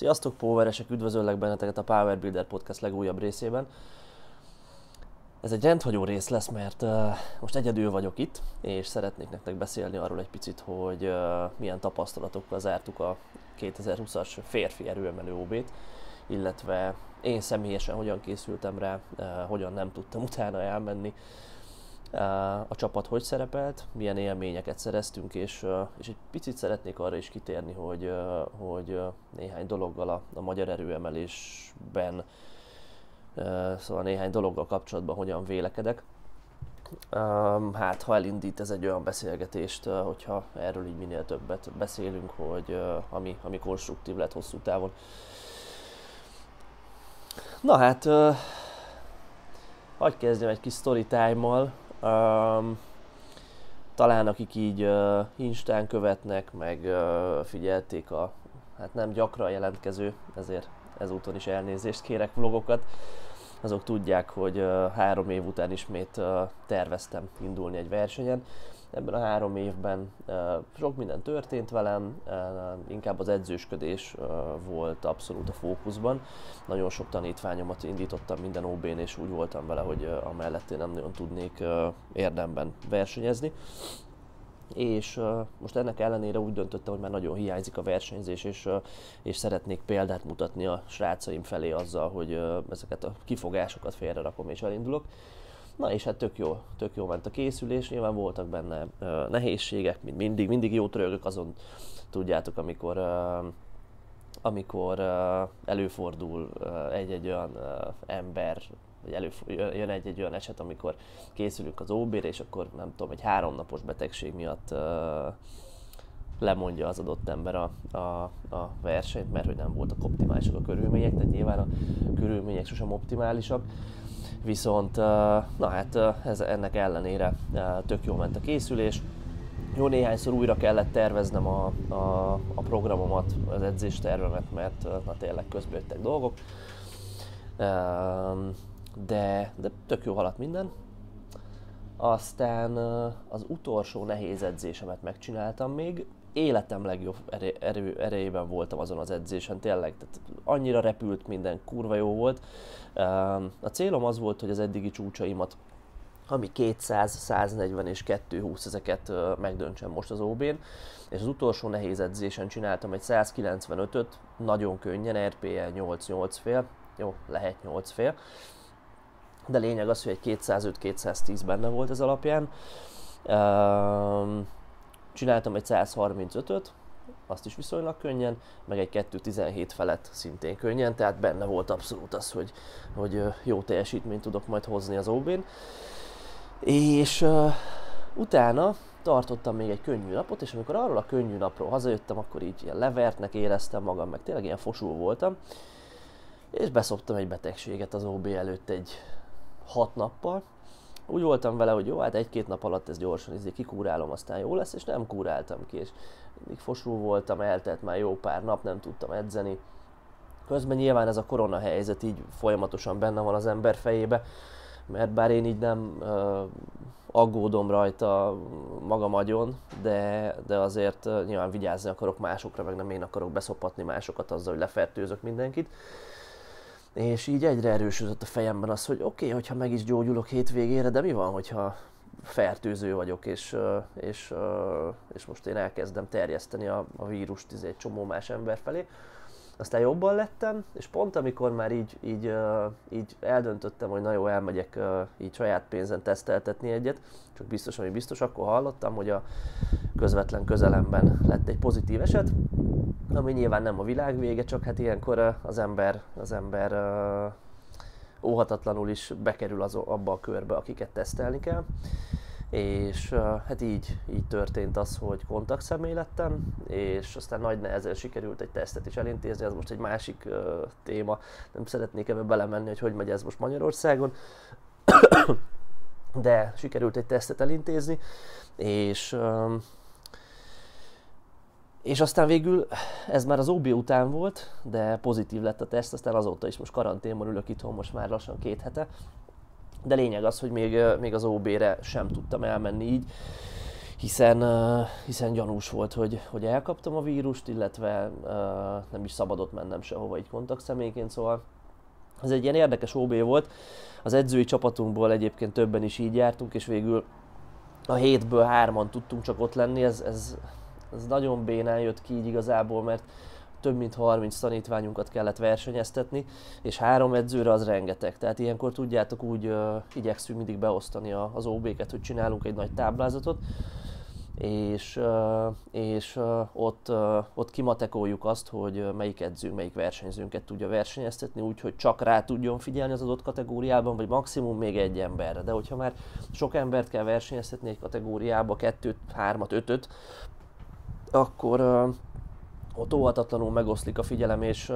Sziasztok, Poweresek! Üdvözöllek benneteket a Power Builder Podcast legújabb részében. Ez egy rendhagyó rész lesz, mert uh, most egyedül vagyok itt, és szeretnék nektek beszélni arról egy picit, hogy uh, milyen tapasztalatokkal zártuk a 2020-as férfi erőemelő OB-t, illetve én személyesen hogyan készültem rá, uh, hogyan nem tudtam utána elmenni, a csapat hogy szerepelt, milyen élményeket szereztünk, és, és egy picit szeretnék arra is kitérni, hogy, hogy néhány dologgal a, a magyar erőemelésben, szóval néhány dologgal kapcsolatban hogyan vélekedek. Hát, ha elindít ez egy olyan beszélgetést, hogyha erről így minél többet beszélünk, hogy ami, ami konstruktív lett hosszú távon. Na hát, hagyj kezdjem egy kis story time-mal. Um, talán akik így uh, Instán követnek, meg uh, figyelték a hát nem gyakran jelentkező, ezért ezúton is elnézést kérek vlogokat, azok tudják, hogy uh, három év után ismét uh, terveztem indulni egy versenyen. Ebben a három évben sok minden történt velem, inkább az edzősködés volt abszolút a fókuszban. Nagyon sok tanítványomat indítottam minden OB-n, és úgy voltam vele, hogy amellett én nem nagyon tudnék érdemben versenyezni és uh, most ennek ellenére úgy döntöttem, hogy már nagyon hiányzik a versenyzés, és, uh, és szeretnék példát mutatni a srácaim felé azzal, hogy uh, ezeket a kifogásokat félre rakom és elindulok. Na és hát tök jó, tök jó ment a készülés, nyilván voltak benne uh, nehézségek, mint mindig, mindig jó trögök azon, tudjátok, amikor uh, amikor uh, előfordul uh, egy-egy olyan uh, ember, vagy elő, jön egy-egy olyan eset, amikor készülünk az óbér, és akkor nem tudom, egy háromnapos betegség miatt lemondja az adott ember a, a, a versenyt, mert hogy nem voltak optimálisak a körülmények, tehát nyilván a körülmények sosem optimálisak. Viszont, na hát ez, ennek ellenére tök jó ment a készülés. Jó néhányszor újra kellett terveznem a, a, a programomat, az edzéstervemet, mert na tényleg közbejöttek dolgok. De, de tök jó haladt minden. Aztán az utolsó nehéz edzésemet megcsináltam még. Életem legjobb erő, erejében voltam azon az edzésen, tényleg. Tehát annyira repült minden, kurva jó volt. A célom az volt, hogy az eddigi csúcsaimat ami 200, 140 és 220 ezeket megdöntsem most az OB-n, és az utolsó nehéz edzésen csináltam egy 195-öt, nagyon könnyen, RPE 8-8 fél, jó, lehet 8 fél, de lényeg az, hogy egy 205-210 benne volt ez alapján. Csináltam egy 135-öt, azt is viszonylag könnyen, meg egy 2.17 felett szintén könnyen, tehát benne volt abszolút az, hogy, hogy jó teljesítményt tudok majd hozni az OB-n. És uh, utána tartottam még egy könnyű napot, és amikor arról a könnyű napról hazajöttem, akkor így ilyen levertnek éreztem magam, meg tényleg ilyen fosul voltam, és beszoptam egy betegséget az OB előtt egy hat nappal. Úgy voltam vele, hogy jó, hát egy-két nap alatt ez gyorsan izé kikúrálom, aztán jó lesz, és nem kúráltam ki, és mindig fosul voltam, eltelt már jó pár nap, nem tudtam edzeni. Közben nyilván ez a korona helyzet így folyamatosan benne van az ember fejébe, mert bár én így nem uh, aggódom rajta magam agyon, de, de azért nyilván vigyázni akarok másokra, meg nem én akarok beszopatni másokat azzal, hogy lefertőzök mindenkit. És így egyre erősödött a fejemben az, hogy oké, okay, hogyha meg is gyógyulok hétvégére, de mi van, hogyha fertőző vagyok, és, és, és most én elkezdem terjeszteni a, a vírust egy csomó más ember felé. Aztán jobban lettem, és pont amikor már így, így, így eldöntöttem, hogy na jó, elmegyek így saját pénzen teszteltetni egyet, csak biztos, ami biztos, akkor hallottam, hogy a közvetlen közelemben lett egy pozitív eset, ami nyilván nem a világ vége, csak hát ilyenkor az ember, az ember óhatatlanul is bekerül az, abba a körbe, akiket tesztelni kell. És hát így, így történt az, hogy személy lettem, és aztán nagy nehezen sikerült egy tesztet is elintézni, ez most egy másik uh, téma, nem szeretnék ebbe belemenni, hogy hogy megy ez most Magyarországon, de sikerült egy tesztet elintézni, és uh, és aztán végül ez már az OB után volt, de pozitív lett a teszt, aztán azóta is most karanténban ülök itthon, most már lassan két hete. De lényeg az, hogy még, még az OB-re sem tudtam elmenni így, hiszen, hiszen gyanús volt, hogy, hogy elkaptam a vírust, illetve nem is szabadott mennem sehova egy kontaktszemélyként, szóval ez egy ilyen érdekes OB volt. Az edzői csapatunkból egyébként többen is így jártunk, és végül a hétből hárman tudtunk csak ott lenni, ez, ez, ez nagyon bénán jött ki így igazából, mert több mint 30 tanítványunkat kellett versenyeztetni, és három edzőre az rengeteg. Tehát ilyenkor tudjátok, úgy uh, igyekszünk mindig beosztani az OB-ket, hogy csinálunk egy nagy táblázatot, és, és ott, ott kimatekoljuk azt, hogy melyik edzőnk, melyik versenyzőnket tudja versenyeztetni, úgyhogy csak rá tudjon figyelni az adott kategóriában, vagy maximum még egy emberre. De hogyha már sok embert kell versenyeztetni egy kategóriába, kettőt, hármat, ötöt, akkor, ott óhatatlanul megoszlik a figyelem, és,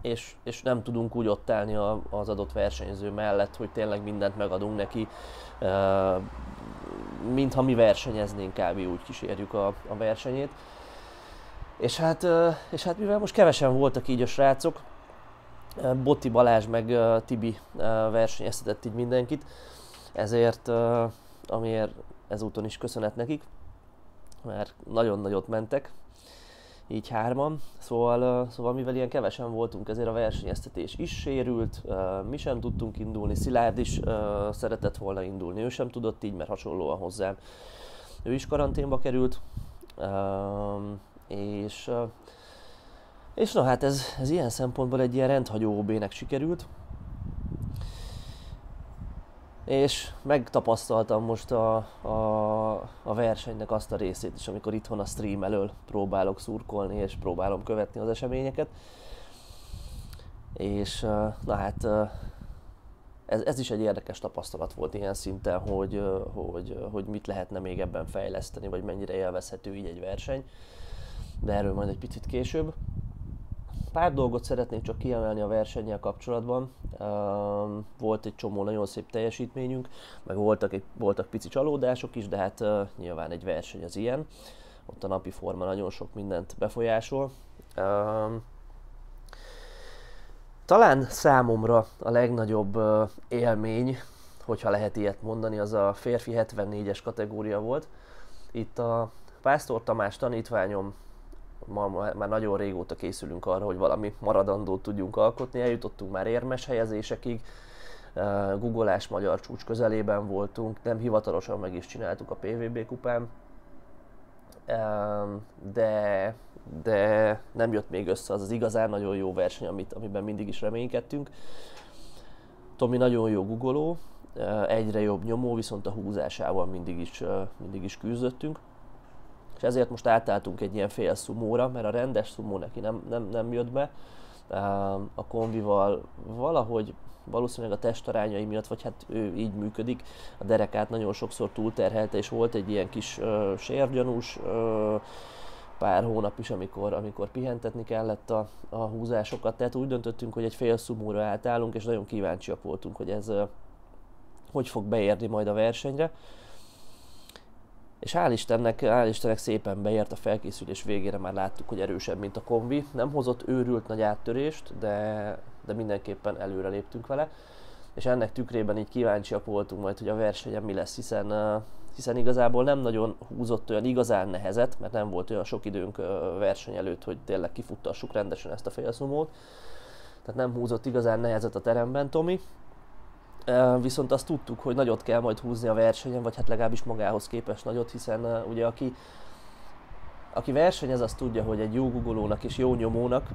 és, és nem tudunk úgy ott állni az adott versenyző mellett, hogy tényleg mindent megadunk neki, mintha mi versenyeznénk, kb. úgy kísérjük a, a versenyét. És hát, és hát mivel most kevesen voltak így a srácok, Botti Balázs meg Tibi versenyeztetett így mindenkit, ezért, amiért ezúton is köszönet nekik, mert nagyon nagyot mentek, így hárman. Szóval, szóval mivel ilyen kevesen voltunk, ezért a versenyeztetés is sérült, mi sem tudtunk indulni, Szilárd is szeretett volna indulni, ő sem tudott így, mert hasonlóan hozzám. Ő is karanténba került, és, és na hát ez, ez ilyen szempontból egy ilyen rendhagyó OB-nek sikerült és megtapasztaltam most a, a, a versenynek azt a részét is, amikor itthon a stream elől próbálok szurkolni, és próbálom követni az eseményeket. És na hát ez, ez is egy érdekes tapasztalat volt ilyen szinten, hogy, hogy, hogy mit lehetne még ebben fejleszteni, vagy mennyire élvezhető így egy verseny. De erről majd egy picit később. Pár dolgot szeretnék csak kiemelni a versennyel kapcsolatban. Volt egy csomó nagyon szép teljesítményünk, meg voltak, egy, voltak pici csalódások is, de hát nyilván egy verseny az ilyen. Ott a napi forma nagyon sok mindent befolyásol. Talán számomra a legnagyobb élmény, hogyha lehet ilyet mondani, az a férfi 74-es kategória volt. Itt a Pásztor Tamás tanítványom ma, már nagyon régóta készülünk arra, hogy valami maradandót tudjunk alkotni, eljutottunk már érmes helyezésekig, Googleás magyar csúcs közelében voltunk, nem hivatalosan meg is csináltuk a PVB kupán, de, de nem jött még össze az az igazán nagyon jó verseny, amit, amiben mindig is reménykedtünk. Tomi nagyon jó googoló, egyre jobb nyomó, viszont a húzásával mindig is, mindig is küzdöttünk és ezért most átálltunk egy ilyen fél szumóra, mert a rendes szumó neki nem, nem, nem jött be. A konvival valahogy valószínűleg a testarányai miatt, vagy hát ő így működik, a derekát nagyon sokszor túlterhelte, és volt egy ilyen kis uh, sérgyanús uh, pár hónap is, amikor, amikor pihentetni kellett a, a húzásokat. Tehát úgy döntöttünk, hogy egy fél szumóra átállunk, és nagyon kíváncsiak voltunk, hogy ez uh, hogy fog beérni majd a versenyre. És hál' Istennek, hál' Istennek szépen beért a felkészülés végére, már láttuk, hogy erősebb, mint a kombi. Nem hozott őrült nagy áttörést, de, de mindenképpen előre léptünk vele. És ennek tükrében így kíváncsiak voltunk majd, hogy a versenyen mi lesz, hiszen, hiszen igazából nem nagyon húzott olyan igazán nehezet, mert nem volt olyan sok időnk verseny előtt, hogy tényleg kifuttassuk rendesen ezt a félszumót. Tehát nem húzott igazán nehezet a teremben Tomi, Viszont azt tudtuk, hogy nagyot kell majd húzni a versenyen, vagy hát legalábbis magához képest nagyot, hiszen ugye aki, aki versenyez, az tudja, hogy egy jó googolónak és jó nyomónak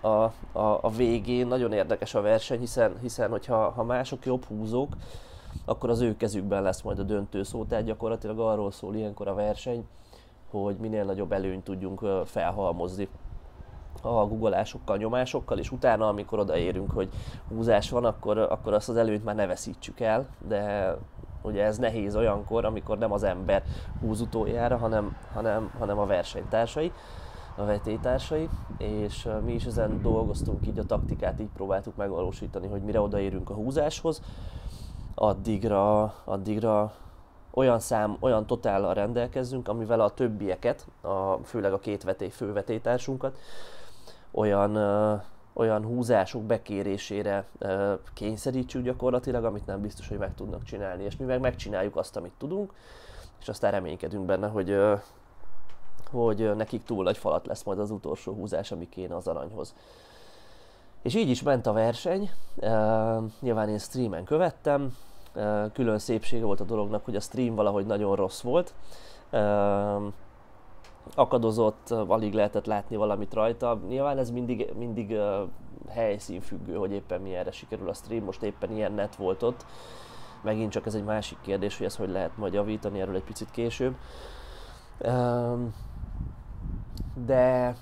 a, a, a végén nagyon érdekes a verseny, hiszen, hiszen hogyha ha mások jobb húzók, akkor az ő kezükben lesz majd a döntő szó, tehát gyakorlatilag arról szól ilyenkor a verseny, hogy minél nagyobb előnyt tudjunk felhalmozni a guggolásokkal, nyomásokkal, és utána, amikor odaérünk, hogy húzás van, akkor, akkor azt az előnyt már ne veszítsük el, de ugye ez nehéz olyankor, amikor nem az ember húz utoljára, hanem, hanem, hanem a versenytársai, a vetétársai, és mi is ezen dolgoztunk, így a taktikát így próbáltuk megvalósítani, hogy mire odaérünk a húzáshoz, addigra, addigra olyan szám, olyan totállal rendelkezzünk, amivel a többieket, a, főleg a két veté, fővetétársunkat olyan, olyan húzások bekérésére kényszerítsük gyakorlatilag, amit nem biztos, hogy meg tudnak csinálni. És mi meg megcsináljuk azt, amit tudunk, és aztán reménykedünk benne, hogy, hogy nekik túl nagy falat lesz majd az utolsó húzás, ami kéne az aranyhoz. És így is ment a verseny, nyilván én streamen követtem, külön szépsége volt a dolognak, hogy a stream valahogy nagyon rossz volt, akadozott, alig lehetett látni valamit rajta. Nyilván ez mindig, mindig helyszínfüggő, hogy éppen milyenre sikerül a stream, most éppen ilyen net volt ott. Megint csak ez egy másik kérdés, hogy ezt hogy lehet majd javítani, erről egy picit később. De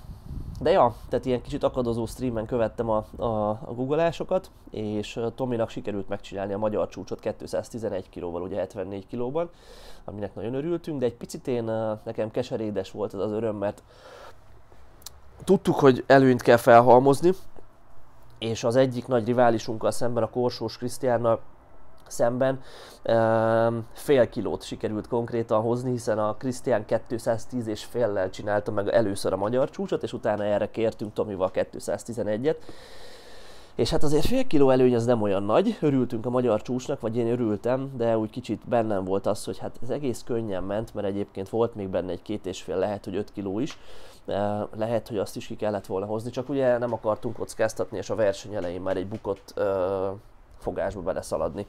de ja, tehát ilyen kicsit akadozó streamen követtem a, a, a googleásokat, és Tominak sikerült megcsinálni a magyar csúcsot 211 kilóval, ugye 74 kilóban, aminek nagyon örültünk, de egy picit én, nekem keserédes volt ez az öröm, mert tudtuk, hogy előnyt kell felhalmozni, és az egyik nagy riválisunkkal szemben, a Korsós Krisztiánnal szemben fél kilót sikerült konkrétan hozni, hiszen a Krisztián 210 és féllel csinálta meg először a magyar csúcsot, és utána erre kértünk Tomival 211-et. És hát azért fél kiló előny az nem olyan nagy, örültünk a magyar csúcsnak, vagy én örültem, de úgy kicsit bennem volt az, hogy hát ez egész könnyen ment, mert egyébként volt még benne egy két és fél, lehet, hogy öt kiló is, lehet, hogy azt is ki kellett volna hozni, csak ugye nem akartunk kockáztatni, és a verseny elején már egy bukott uh, fogásba beleszaladni.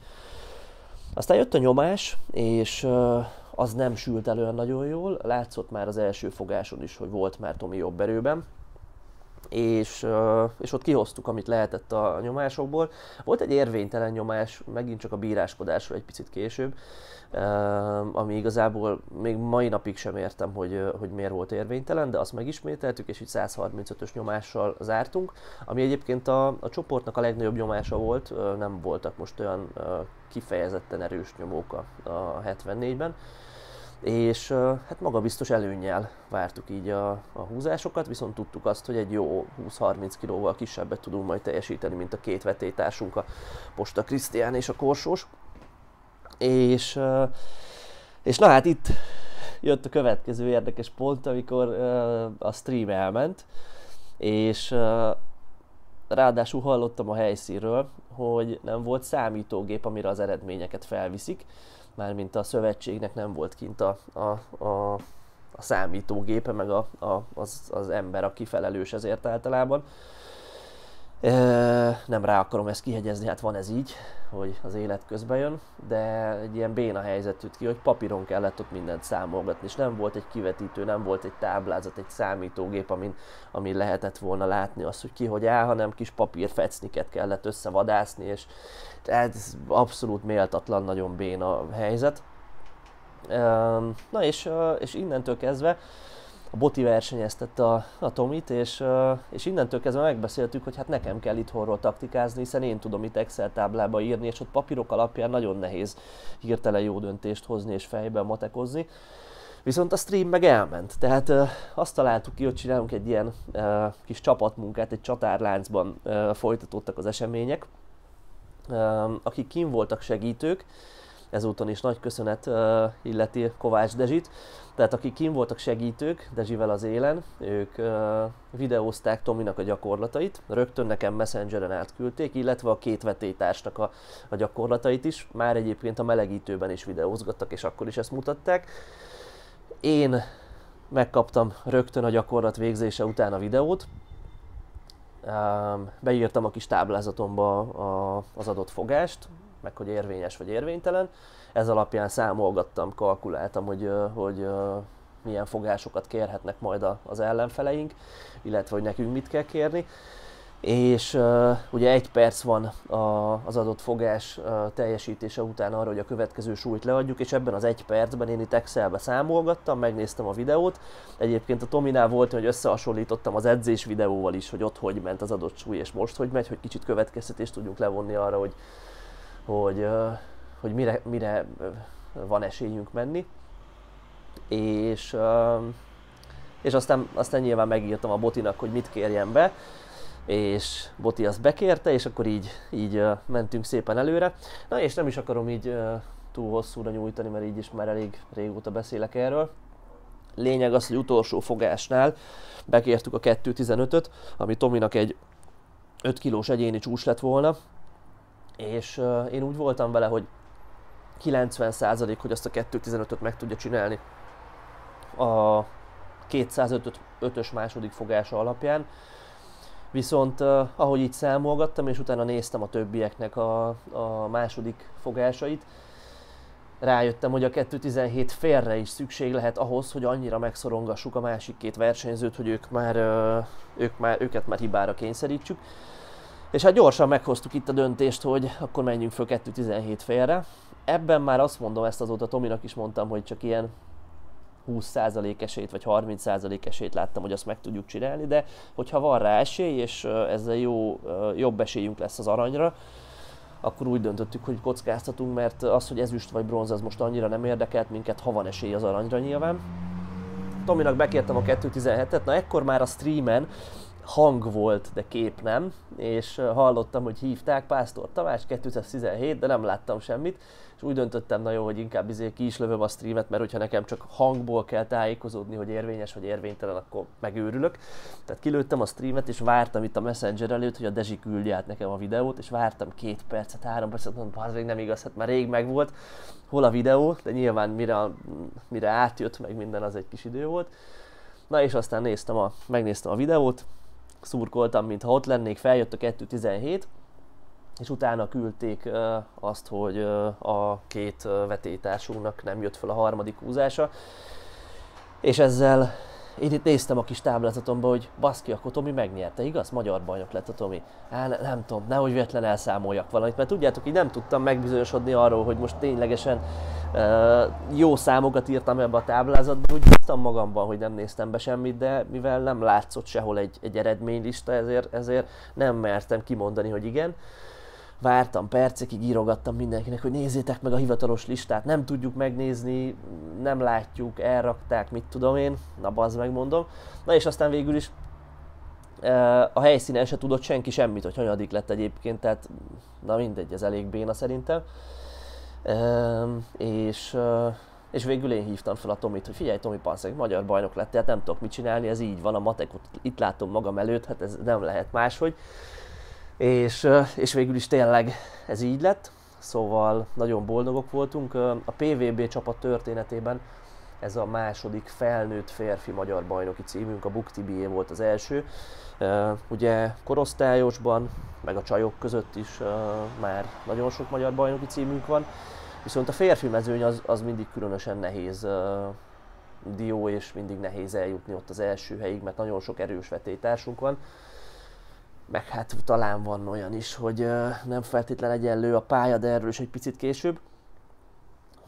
Aztán jött a nyomás, és az nem sült elő nagyon jól, látszott már az első fogáson is, hogy volt már Tomi jobb erőben, és, és ott kihoztuk, amit lehetett a nyomásokból. Volt egy érvénytelen nyomás, megint csak a bíráskodásról egy picit később, ami igazából még mai napig sem értem, hogy, hogy miért volt érvénytelen, de azt megismételtük, és így 135-ös nyomással zártunk, ami egyébként a, a csoportnak a legnagyobb nyomása volt, nem voltak most olyan kifejezetten erős nyomók a, a 74-ben, és hát magabiztos előnnyel vártuk így a, a húzásokat, viszont tudtuk azt, hogy egy jó 20-30 kilóval kisebbet tudunk majd teljesíteni, mint a két vetétársunk, a Posta Krisztián és a Korsós. És, és na hát itt jött a következő érdekes pont, amikor a stream elment, és ráadásul hallottam a helyszínről, hogy nem volt számítógép, amire az eredményeket felviszik, mármint a szövetségnek nem volt kint a, a, a, a számítógépe, meg a, a, az, az ember, aki felelős ezért általában. Nem rá akarom ezt kihegyezni, hát van ez így, hogy az élet közben jön, de egy ilyen béna helyzet jött ki, hogy papíron kellett ott mindent számolgatni, és nem volt egy kivetítő, nem volt egy táblázat, egy számítógép, amin, amin lehetett volna látni azt, hogy ki hogy áll, hanem kis papírfecniket kellett összevadászni, és ez abszolút méltatlan, nagyon béna helyzet. Na és, és innentől kezdve a Boti versenyeztette a, a Tomit, és, és innentől kezdve megbeszéltük, hogy hát nekem kell itthonról taktikázni, hiszen én tudom itt Excel táblába írni, és ott papírok alapján nagyon nehéz hirtelen jó döntést hozni és fejben matekozni. Viszont a stream meg elment, tehát uh, azt találtuk ki, hogy csinálunk egy ilyen uh, kis csapatmunkát, egy csatárláncban uh, folytatódtak az események. Uh, akik kim voltak segítők, ezúton is nagy köszönet uh, illeti Kovács Dezsit, tehát akik kim voltak segítők Dezsivel az élen, ők uh, videózták Tominak a gyakorlatait, rögtön nekem Messengeren átküldték, illetve a két vetétársnak a, a gyakorlatait is, már egyébként a melegítőben is videózgattak, és akkor is ezt mutatták. Én megkaptam rögtön a gyakorlat végzése után a videót, beírtam a kis táblázatomba az adott fogást, meg hogy érvényes vagy érvénytelen. Ez alapján számolgattam, kalkuláltam, hogy, hogy milyen fogásokat kérhetnek majd az ellenfeleink, illetve hogy nekünk mit kell kérni. És uh, ugye egy perc van a, az adott fogás uh, teljesítése után arra, hogy a következő súlyt leadjuk, és ebben az egy percben én itt Excelbe számolgattam, megnéztem a videót. Egyébként a Tominál volt, hogy összehasonlítottam az edzés videóval is, hogy ott hogy ment az adott súly, és most hogy megy, hogy kicsit következtetést tudjunk levonni arra, hogy, hogy, hogy mire, mire van esélyünk menni. És, és aztán, aztán nyilván megírtam a botinak, hogy mit kérjen be, és Boti azt bekérte, és akkor így, így mentünk szépen előre. Na és nem is akarom így túl hosszúra nyújtani, mert így is már elég régóta beszélek erről. Lényeg az, hogy utolsó fogásnál bekértük a 2.15-öt, ami Tominak egy 5 kilós egyéni csúcs lett volna, és uh, én úgy voltam vele, hogy 90% hogy azt a 2.15-öt meg tudja csinálni a 205-ös második fogása alapján. Viszont uh, ahogy így számolgattam, és utána néztem a többieknek a, a második fogásait, rájöttem, hogy a 2.17 félre is szükség lehet ahhoz, hogy annyira megszorongassuk a másik két versenyzőt, hogy ők már, ők már, őket már hibára kényszerítsük. És hát gyorsan meghoztuk itt a döntést, hogy akkor menjünk föl 2.17 félre. Ebben már azt mondom, ezt azóta Tominak is mondtam, hogy csak ilyen 20% esélyt vagy 30% esélyt láttam, hogy azt meg tudjuk csinálni, de hogyha van rá esély, és ezzel jó, jobb esélyünk lesz az aranyra, akkor úgy döntöttük, hogy kockáztatunk, mert az, hogy ezüst vagy bronz, az most annyira nem érdekelt minket, ha van esély az aranyra nyilván. Tominak bekértem a 2.17-et, na ekkor már a streamen hang volt, de kép nem, és hallottam, hogy hívták Pásztor Tamás 217, de nem láttam semmit, és úgy döntöttem, na jó, hogy inkább izé ki is lövöm a streamet, mert hogyha nekem csak hangból kell tájékozódni, hogy érvényes vagy érvénytelen, akkor megőrülök. Tehát kilőttem a streamet, és vártam itt a Messenger előtt, hogy a Dezsi küldje át nekem a videót, és vártam két percet, három percet, mondom, az még nem igaz, hát már rég megvolt, hol a videó, de nyilván mire, mire átjött, meg minden az egy kis idő volt. Na és aztán néztem a, megnéztem a videót, szurkoltam, mintha ott lennék, feljött a 2.17, és utána küldték azt, hogy a két vetétársunknak nem jött fel a harmadik húzása, és ezzel én itt néztem a kis táblázatomba, hogy baszki, akkor Tomi megnyerte, igaz? Magyar bajnok lett a Tomi. Á, ne, nem tudom, nehogy véletlen elszámoljak valamit, mert tudjátok, így nem tudtam megbizonyosodni arról, hogy most ténylegesen uh, jó számokat írtam ebbe a táblázatba, úgy bíztam magamban, hogy nem néztem be semmit, de mivel nem látszott sehol egy, egy eredménylista, ezért, ezért nem mertem kimondani, hogy igen. Uh, vártam percekig, írogattam mindenkinek, hogy nézzétek meg a hivatalos listát, nem tudjuk megnézni, nem látjuk, elrakták, mit tudom én, na bazd megmondom. Na és aztán végül is a helyszínen se tudott senki semmit, hogy hanyadik lett egyébként, tehát na mindegy, ez elég béna szerintem. És, és végül én hívtam fel a Tomit, hogy figyelj Tomi Panszeg, magyar bajnok lett, tehát nem tudok mit csinálni, ez így van, a matekot itt látom magam előtt, hát ez nem lehet máshogy és, és végül is tényleg ez így lett, szóval nagyon boldogok voltunk. A PVB csapat történetében ez a második felnőtt férfi magyar bajnoki címünk, a Buktibié volt az első. Ugye korosztályosban, meg a csajok között is már nagyon sok magyar bajnoki címünk van, viszont a férfi mezőny az, az mindig különösen nehéz dió, és mindig nehéz eljutni ott az első helyig, mert nagyon sok erős vetétársunk van meg hát talán van olyan is, hogy nem feltétlen egyenlő a pálya, de erről is egy picit később.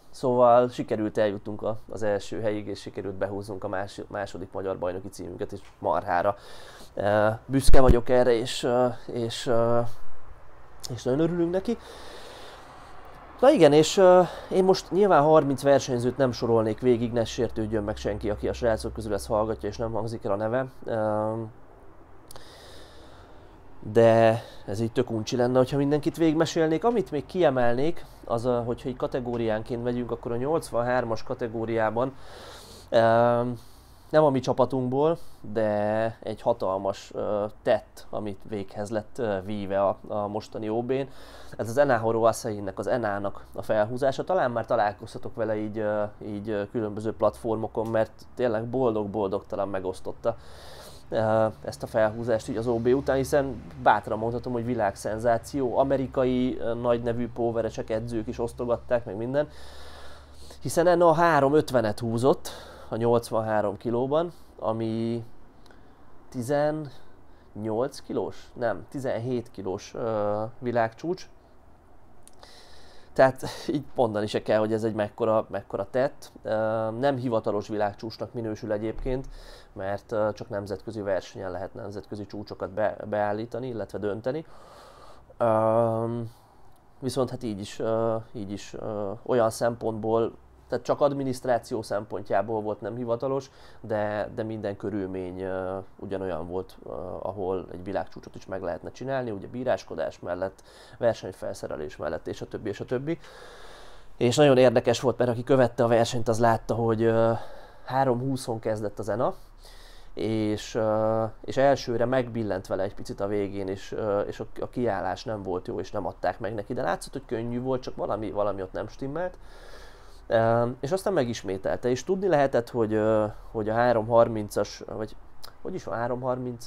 Szóval sikerült eljutnunk az első helyig, és sikerült behúznunk a második magyar bajnoki címünket, és marhára. Büszke vagyok erre, és, és, és nagyon örülünk neki. Na igen, és én most nyilván 30 versenyzőt nem sorolnék végig, ne sértődjön meg senki, aki a srácok közül ezt hallgatja, és nem hangzik el a neve de ez így tök uncsi lenne, hogyha mindenkit végigmesélnék. Amit még kiemelnék, az, a, hogyha egy kategóriánként megyünk, akkor a 83-as kategóriában nem a mi csapatunkból, de egy hatalmas tett, amit véghez lett víve a, a mostani OB-n. Ez az Enahoro Asainnek, az Enának a felhúzása. Talán már találkozhatok vele így, így különböző platformokon, mert tényleg boldog-boldogtalan megosztotta ezt a felhúzást így az OB után, hiszen bátran mondhatom, hogy világszenzáció, amerikai nagy nevű póveresek, edzők is osztogatták, meg minden. Hiszen ennek a 350-et húzott a 83 kilóban, ami 18 kilós? Nem, 17 kilós világcsúcs, tehát így mondani se kell, hogy ez egy mekkora, mekkora tett. Nem hivatalos világcsúcsnak minősül egyébként, mert csak nemzetközi versenyen lehet nemzetközi csúcsokat be, beállítani, illetve dönteni. Viszont hát így is, így is olyan szempontból tehát csak adminisztráció szempontjából volt nem hivatalos, de, de minden körülmény uh, ugyanolyan volt, uh, ahol egy világcsúcsot is meg lehetne csinálni, ugye bíráskodás mellett, versenyfelszerelés mellett, és a többi, és a többi. És nagyon érdekes volt, mert aki követte a versenyt, az látta, hogy uh, 3.20-on kezdett az ENA, és, és elsőre megbillent vele egy picit a végén, és, és a, a kiállás nem volt jó, és nem adták meg neki, de látszott, hogy könnyű volt, csak valami, valami ott nem stimmelt. És aztán megismételte, és tudni lehetett, hogy, hogy a 3.30-as, vagy hogy is van 3.30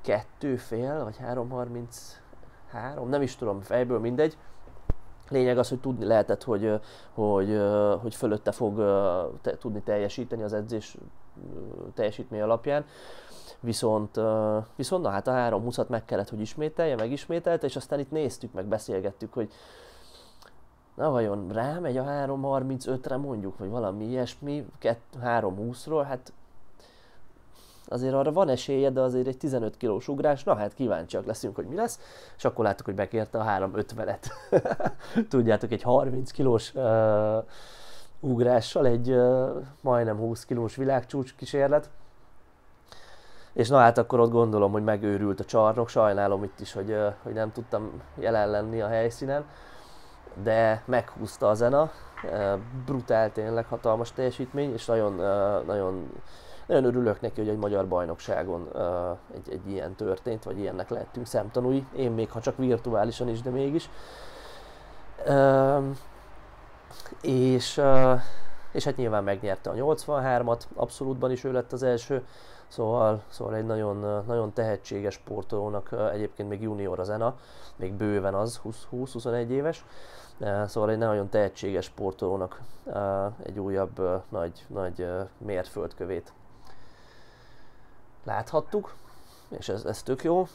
kettő fél, vagy 3.33, nem is tudom, fejből mindegy. Lényeg az, hogy tudni lehetett, hogy, hogy, hogy fölötte fog te, tudni teljesíteni az edzés teljesítmény alapján. Viszont, viszont na hát a 3.20-at meg kellett, hogy ismételje, megismételte, és aztán itt néztük, meg beszélgettük, hogy na vajon rámegy a 3.35-re mondjuk, vagy valami ilyesmi, 3.20-ról, hát azért arra van esélye, de azért egy 15 kilós ugrás, na hát kíváncsiak leszünk, hogy mi lesz, és akkor láttuk, hogy bekérte a 350-et. Tudjátok, egy 30 kilós uh, ugrással, egy uh, majdnem 20 kilós világcsúcs kísérlet, és na hát akkor ott gondolom, hogy megőrült a csarnok, sajnálom itt is, hogy, uh, hogy nem tudtam jelen lenni a helyszínen, de meghúzta a zena, brutál tényleg, hatalmas teljesítmény, és nagyon, nagyon nagyon örülök neki, hogy egy magyar bajnokságon egy, egy ilyen történt, vagy ilyennek lehetünk szemtanúi. Én még, ha csak virtuálisan is, de mégis. És, és hát nyilván megnyerte a 83-at, abszolútban is ő lett az első, szóval, szóval egy nagyon, nagyon tehetséges sportolónak, egyébként még junior az ENA, még bőven az, 20-21 éves, szóval egy nagyon tehetséges sportolónak egy újabb nagy, nagy mérföldkövét láthattuk, és ez, ez tök jó.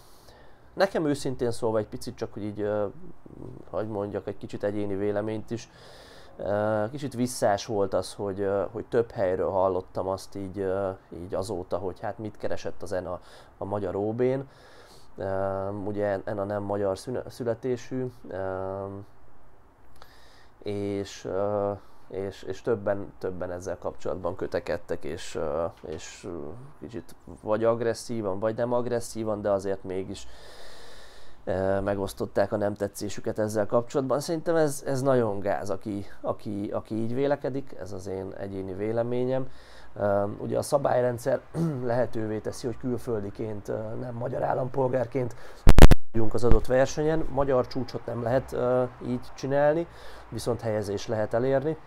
Nekem őszintén szólva egy picit csak, hogy így, hogy mondjak, egy kicsit egyéni véleményt is, kicsit visszás volt az, hogy, hogy több helyről hallottam azt így, így azóta, hogy hát mit keresett az ENA a magyar. Uh, ugye ENA nem magyar születésű, és és, és többen, többen ezzel kapcsolatban kötekedtek, és, és kicsit vagy agresszívan, vagy nem agresszívan, de azért mégis megosztották a nem tetszésüket ezzel kapcsolatban. Szerintem ez, ez nagyon gáz, aki, aki, aki így vélekedik, ez az én egyéni véleményem. Ugye a szabályrendszer lehetővé teszi, hogy külföldiként, nem magyar állampolgárként az adott versenyen. Magyar csúcsot nem lehet így csinálni, viszont helyezés lehet elérni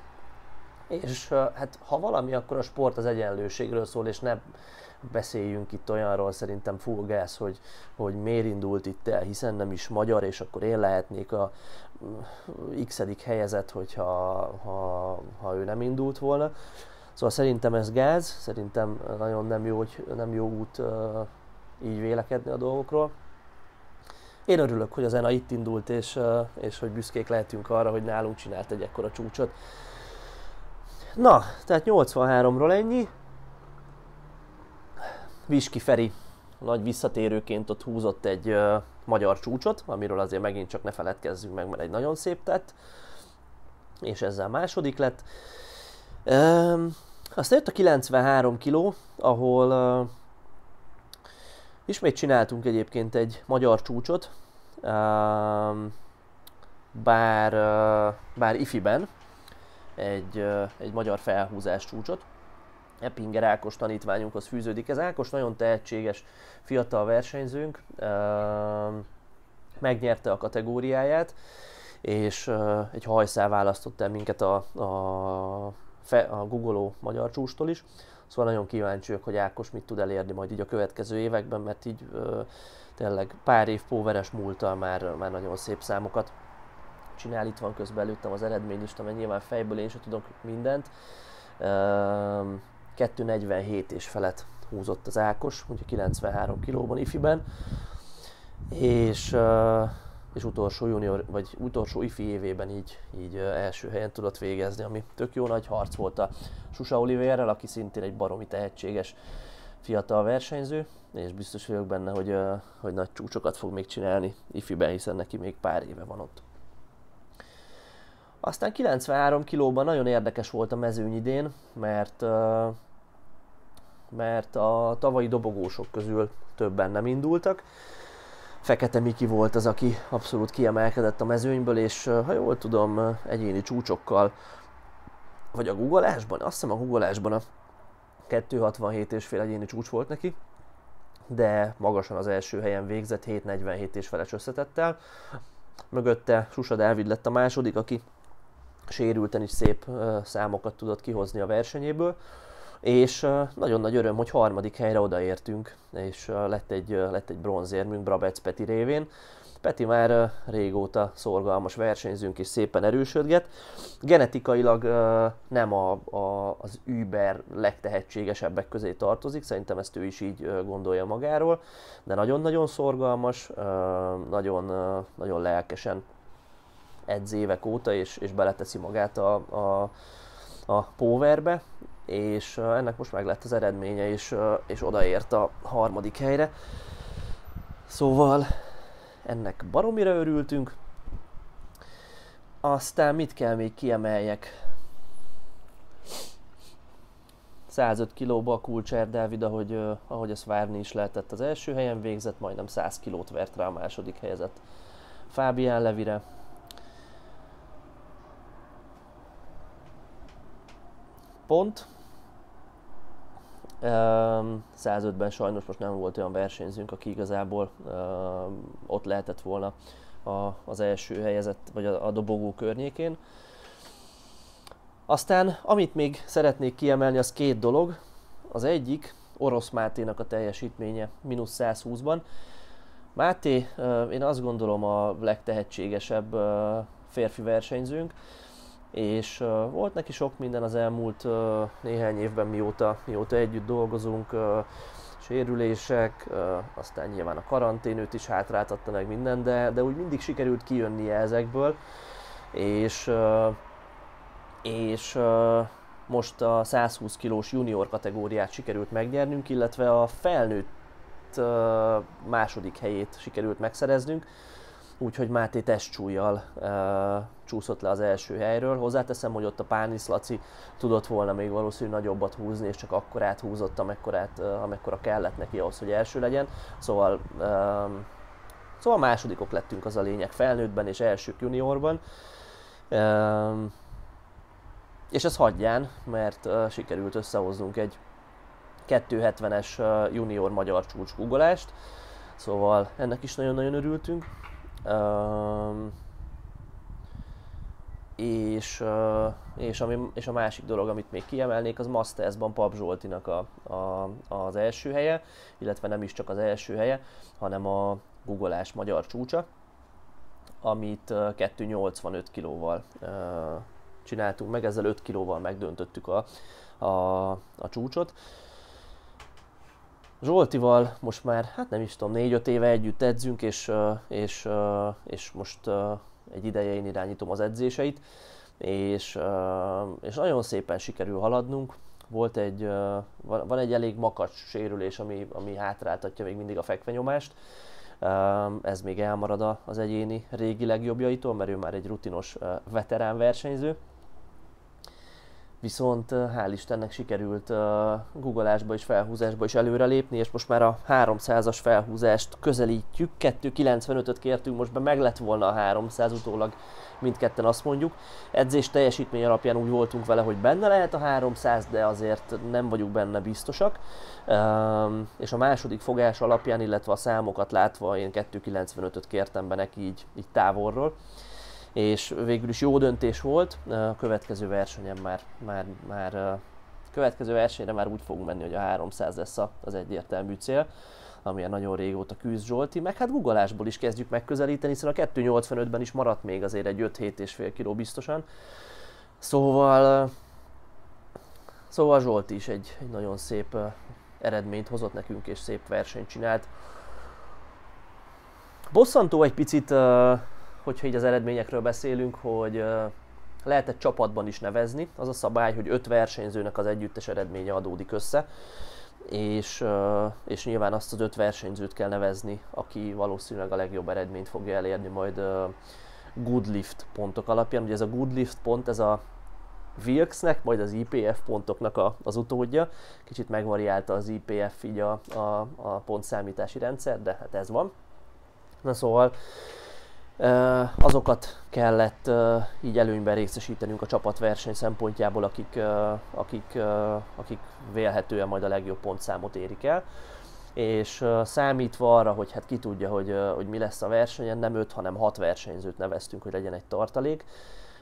és hát ha valami, akkor a sport az egyenlőségről szól, és ne beszéljünk itt olyanról szerintem full hogy, hogy miért indult itt el, hiszen nem is magyar, és akkor én lehetnék a mm, x helyezett, hogyha ha, ha ő nem indult volna. Szóval szerintem ez gáz, szerintem nagyon nem jó, hogy nem jó út uh, így vélekedni a dolgokról. Én örülök, hogy az ENA itt indult, és, és hogy büszkék lehetünk arra, hogy nálunk csinált egy ekkora csúcsot. Na, tehát 83-ról ennyi. Viski Feri nagy visszatérőként ott húzott egy uh, magyar csúcsot, amiről azért megint csak ne feledkezzünk meg, mert egy nagyon szép tett. És ezzel második lett. Um, aztán jött a 93 kiló, ahol uh, ismét csináltunk egyébként egy magyar csúcsot, bár, bár ifiben, egy, egy magyar felhúzás csúcsot. Eppinger Ákos tanítványunkhoz fűződik. Ez Ákos nagyon tehetséges fiatal versenyzőnk, megnyerte a kategóriáját, és egy hajszál választott el minket a, a, a Google magyar csústól is. Szóval nagyon kíváncsiak, hogy Ákos mit tud elérni majd így a következő években, mert így tényleg pár év póveres múltal már, már nagyon szép számokat csinál, itt van közben előttem az eredménylista, mert nyilván fejből én sem tudok mindent. 2.47 és felett húzott az Ákos, ugye 93 kilóban ifiben, és, és utolsó junior, vagy utolsó ifi évében így, így első helyen tudott végezni, ami tök jó nagy harc volt a Susa Oliverrel, aki szintén egy baromi tehetséges fiatal versenyző, és biztos vagyok benne, hogy, hogy nagy csúcsokat fog még csinálni ifiben, hiszen neki még pár éve van ott. Aztán 93 kilóban nagyon érdekes volt a mezőny idén, mert, mert a tavalyi dobogósok közül többen nem indultak. Fekete Miki volt az, aki abszolút kiemelkedett a mezőnyből, és ha jól tudom, egyéni csúcsokkal, vagy a guggolásban, azt hiszem a guggolásban a 267 és fél egyéni csúcs volt neki, de magasan az első helyen végzett 7.47 és feles összetettel. Mögötte Susa Dávid lett a második, aki sérülten is szép számokat tudott kihozni a versenyéből, és nagyon nagy öröm, hogy harmadik helyre odaértünk, és lett egy, lett egy bronzérmünk Brabec Peti révén. Peti már régóta szorgalmas versenyzünk és szépen erősödget. Genetikailag nem a, a, az Uber legtehetségesebbek közé tartozik, szerintem ezt ő is így gondolja magáról, de nagyon-nagyon szorgalmas, nagyon, nagyon lelkesen edz évek óta, és, és beleteszi magát a, a, a powerbe, és ennek most meg lett az eredménye, és, és odaért a harmadik helyre. Szóval ennek baromira örültünk. Aztán mit kell még kiemeljek? 105 kilóba a Kulcser Dávid, ahogy, ahogy ezt várni is lehetett az első helyen végzett, majdnem 100 kilót vert rá a második helyezett Fábián Levire. Pont, 105-ben sajnos most nem volt olyan versenyzőnk, aki igazából ott lehetett volna az első helyezett, vagy a, dobogó környékén. Aztán, amit még szeretnék kiemelni, az két dolog. Az egyik, Orosz Máténak a teljesítménye, mínusz 120-ban. Máté, én azt gondolom a legtehetségesebb férfi versenyzőnk és uh, volt neki sok minden az elmúlt uh, néhány évben, mióta, mióta együtt dolgozunk, uh, sérülések, aztán nyilván a karantén őt is hátráltatta meg minden, de, de úgy mindig sikerült kijönnie ezekből, és, és most a 120 kilós junior kategóriát sikerült megnyernünk, illetve a felnőtt második helyét sikerült megszereznünk, úgyhogy Máté testcsúlyjal uh, csúszott le az első helyről. Hozzáteszem, hogy ott a Pánisz Laci tudott volna még valószínűleg nagyobbat húzni, és csak akkor áthúzott, amekkorát, uh, amekkora kellett neki ahhoz, hogy első legyen. Szóval, uh, szóval másodikok lettünk az a lényeg felnőttben és elsők juniorban. Uh, és ez hagyján, mert uh, sikerült összehoznunk egy 270-es uh, junior magyar csúcsgugolást, szóval ennek is nagyon-nagyon örültünk. Um, és, és, ami, és a másik dolog, amit még kiemelnék, az Mastersban Pap Zsoltinak a, a, az első helye, illetve nem is csak az első helye, hanem a googleás magyar csúcsa, amit uh, 285 kilóval csináltunk meg, ezzel 5 kilóval megdöntöttük a, a, a csúcsot. Zsoltival most már, hát nem is tudom, 4-5 éve együtt edzünk, és, és, és most egy ideje én irányítom az edzéseit, és, és nagyon szépen sikerül haladnunk. Volt egy, van egy elég makacs sérülés, ami, ami hátráltatja még mindig a fekvenyomást. Ez még elmarad az egyéni régi legjobbjaitól, mert ő már egy rutinos veterán versenyző viszont hál' Istennek sikerült googleásba és felhúzásba is előrelépni, és most már a 300-as felhúzást közelítjük, 295-öt kértünk, most be meg lett volna a 300 utólag, mindketten azt mondjuk. Edzés teljesítmény alapján úgy voltunk vele, hogy benne lehet a 300, de azért nem vagyunk benne biztosak. És a második fogás alapján, illetve a számokat látva én 295-öt kértem be neki így, így távolról és végül is jó döntés volt. A következő versenyen már, már, már következő versenyre már úgy fogunk menni, hogy a 300 lesz az egyértelmű cél amilyen nagyon régóta küzd Zsolti, meg hát guggolásból is kezdjük megközelíteni, hiszen a 285-ben is maradt még azért egy 5-7,5 kg biztosan. Szóval, szóval Zsolti is egy, egy nagyon szép eredményt hozott nekünk, és szép versenyt csinált. Bosszantó egy picit hogyha így az eredményekről beszélünk, hogy lehetett csapatban is nevezni. Az a szabály, hogy öt versenyzőnek az együttes eredménye adódik össze, és, és nyilván azt az öt versenyzőt kell nevezni, aki valószínűleg a legjobb eredményt fogja elérni majd Goodlift pontok alapján. Ugye ez a Goodlift pont, ez a Wilksnek, majd az IPF pontoknak a, az utódja. Kicsit megvariálta az IPF így a, a, a pontszámítási rendszer, de hát ez van. Na szóval azokat kellett így előnyben részesítenünk a csapatverseny szempontjából, akik, akik, akik vélhetően majd a legjobb pontszámot érik el. És számítva arra, hogy hát ki tudja, hogy, hogy mi lesz a versenyen, nem 5, hanem 6 versenyzőt neveztünk, hogy legyen egy tartalék.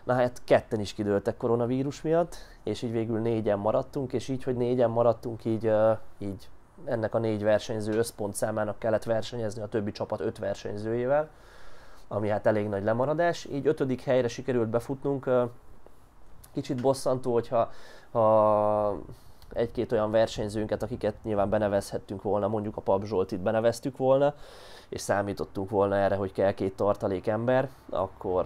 Na hát ketten is kidőltek koronavírus miatt, és így végül négyen maradtunk, és így, hogy négyen maradtunk, így, így ennek a négy versenyző összpontszámának kellett versenyezni a többi csapat öt versenyzőjével ami hát elég nagy lemaradás. Így ötödik helyre sikerült befutnunk. Kicsit bosszantó, hogyha ha egy-két olyan versenyzőnket, akiket nyilván benevezhettünk volna, mondjuk a Pap Zsoltit beneveztük volna, és számítottunk volna erre, hogy kell két tartalék ember, akkor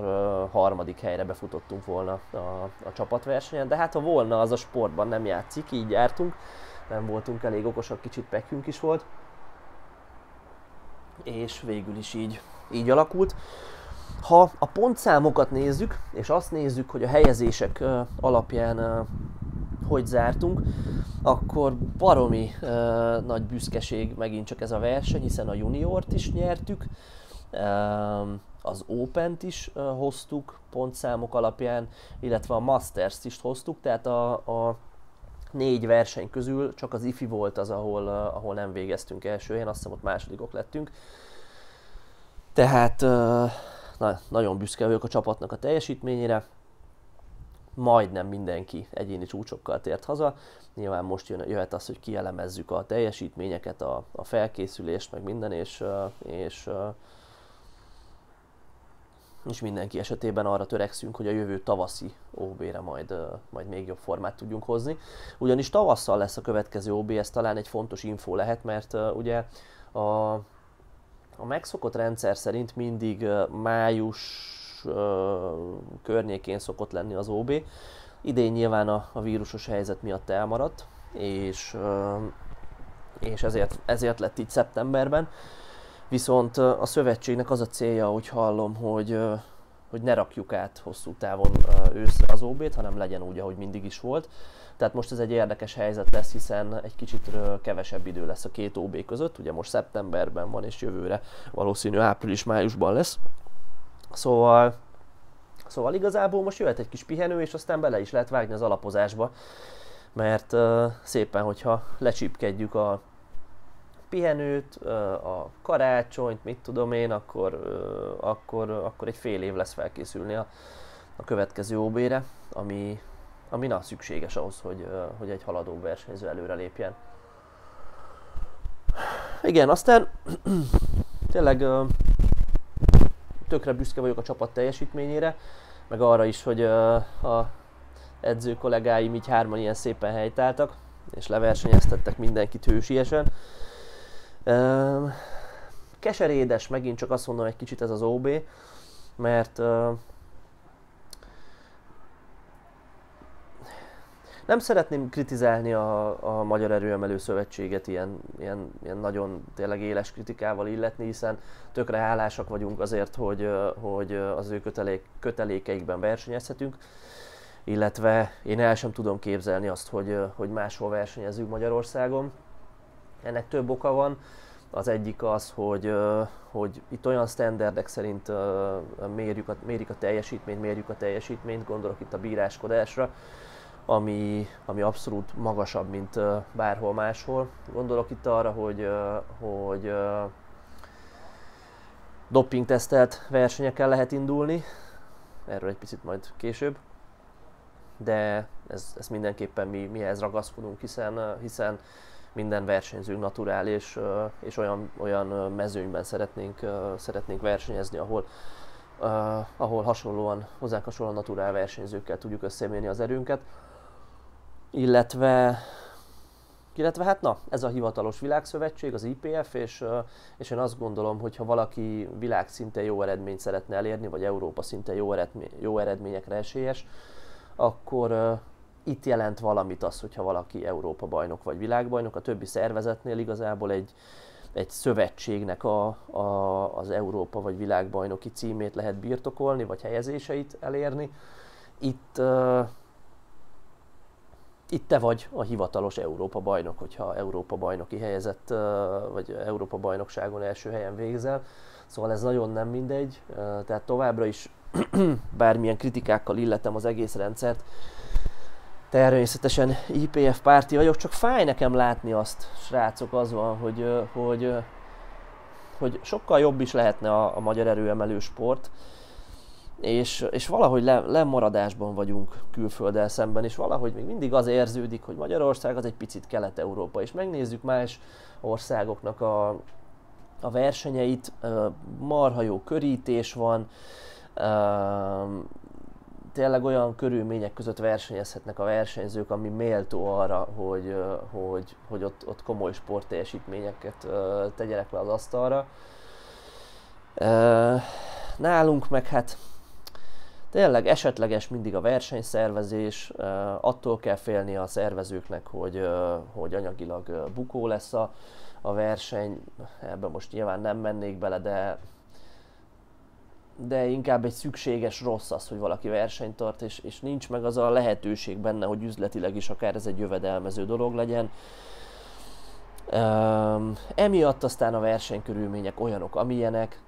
harmadik helyre befutottunk volna a, a csapatversenyen. De hát ha volna, az a sportban nem játszik, így jártunk, nem voltunk elég okosak, kicsit pekünk is volt. És végül is így így alakult. Ha a pontszámokat nézzük, és azt nézzük, hogy a helyezések alapján hogy zártunk, akkor baromi nagy büszkeség megint csak ez a verseny, hiszen a juniort is nyertük, az Open-t is uh, hoztuk pontszámok alapján, illetve a Masters-t is hoztuk, tehát a, a négy verseny közül csak az IFI volt az, ahol, ahol nem végeztünk első helyen, azt hiszem ott másodikok lettünk. Tehát na, nagyon büszke vagyok a csapatnak a teljesítményére. Majdnem mindenki egyéni csúcsokkal tért haza. Nyilván most jön, jöhet az, hogy kielemezzük a teljesítményeket, a, a felkészülést, meg minden, és, és, és mindenki esetében arra törekszünk, hogy a jövő tavaszi OB-re majd, majd még jobb formát tudjunk hozni. Ugyanis tavasszal lesz a következő OB, ez talán egy fontos info lehet, mert ugye a a megszokott rendszer szerint mindig május környékén szokott lenni az OB. Idén nyilván a, a vírusos helyzet miatt elmaradt, és, és ezért, ezért lett így szeptemberben. Viszont a szövetségnek az a célja, hogy hallom, hogy, hogy ne rakjuk át hosszú távon őszre az OB-t, hanem legyen úgy, ahogy mindig is volt. Tehát most ez egy érdekes helyzet lesz, hiszen egy kicsit kevesebb idő lesz a két OB között, ugye most szeptemberben van és jövőre valószínű április-májusban lesz. Szóval, szóval igazából most jöhet egy kis pihenő, és aztán bele is lehet vágni az alapozásba, mert uh, szépen, hogyha lecsipkedjük a pihenőt, a karácsonyt, mit tudom én, akkor, akkor, akkor egy fél év lesz felkészülni a, a következő OB-re, ami, ami na, szükséges ahhoz, hogy, hogy egy haladó versenyző előre lépjen. Igen, aztán tényleg tökre büszke vagyok a csapat teljesítményére, meg arra is, hogy a edző kollégáim így hárman ilyen szépen helytáltak, és leversenyeztettek mindenkit hősiesen. Keserédes, megint csak azt mondom egy kicsit ez az OB, mert Nem szeretném kritizálni a, a Magyar Erőemelő Szövetséget ilyen, ilyen, ilyen nagyon tényleg éles kritikával illetni, hiszen tökre hálásak vagyunk azért, hogy, hogy az ő kötelék, kötelékeikben versenyezhetünk, illetve én el sem tudom képzelni azt, hogy, hogy máshol versenyezünk Magyarországon. Ennek több oka van. Az egyik az, hogy, hogy itt olyan standardek szerint mérjük a, mérik a teljesítményt, mérjük a teljesítményt, gondolok itt a bíráskodásra, ami, ami abszolút magasabb, mint bárhol máshol. Gondolok itt arra, hogy, hogy dopingtesztelt versenyekkel lehet indulni, erről egy picit majd később, de ez, ez mindenképpen mi, mihez ragaszkodunk, hiszen, hiszen minden versenyzőnk naturál, és, és olyan, olyan mezőnyben szeretnénk, szeretnénk versenyezni, ahol, ahol hasonlóan, hozzánk hasonlóan naturál versenyzőkkel tudjuk összemérni az erőnket illetve illetve hát na, ez a hivatalos világszövetség, az IPF, és, és én azt gondolom, hogy ha valaki világszinten jó eredményt szeretne elérni, vagy Európa szinten jó, eredmény, jó eredményekre esélyes, akkor uh, itt jelent valamit az, hogyha valaki Európa bajnok vagy világbajnok, a többi szervezetnél igazából egy, egy szövetségnek a, a, az Európa vagy világbajnoki címét lehet birtokolni, vagy helyezéseit elérni. Itt uh, itt te vagy a hivatalos Európa bajnok, hogyha Európa bajnoki helyezett, vagy Európa bajnokságon első helyen végzel. Szóval ez nagyon nem mindegy, tehát továbbra is bármilyen kritikákkal illetem az egész rendszert, természetesen IPF párti vagyok, csak fáj nekem látni azt, srácok, az van, hogy, hogy, hogy sokkal jobb is lehetne a, a magyar erőemelő sport, és, és valahogy le, lemaradásban vagyunk külfölddel szemben, és valahogy még mindig az érződik, hogy Magyarország az egy picit Kelet-Európa, és megnézzük más országoknak a, a versenyeit, marha jó körítés van, tényleg olyan körülmények között versenyezhetnek a versenyzők, ami méltó arra, hogy, hogy, hogy ott, ott komoly sportteljesítményeket tegyenek le az asztalra. Nálunk meg hát tényleg esetleges mindig a versenyszervezés, attól kell félni a szervezőknek, hogy, hogy anyagilag bukó lesz a, a verseny, ebben most nyilván nem mennék bele, de de inkább egy szükséges rossz az, hogy valaki versenyt tart, és, és nincs meg az a lehetőség benne, hogy üzletileg is akár ez egy jövedelmező dolog legyen. Um, emiatt aztán a versenykörülmények olyanok, amilyenek.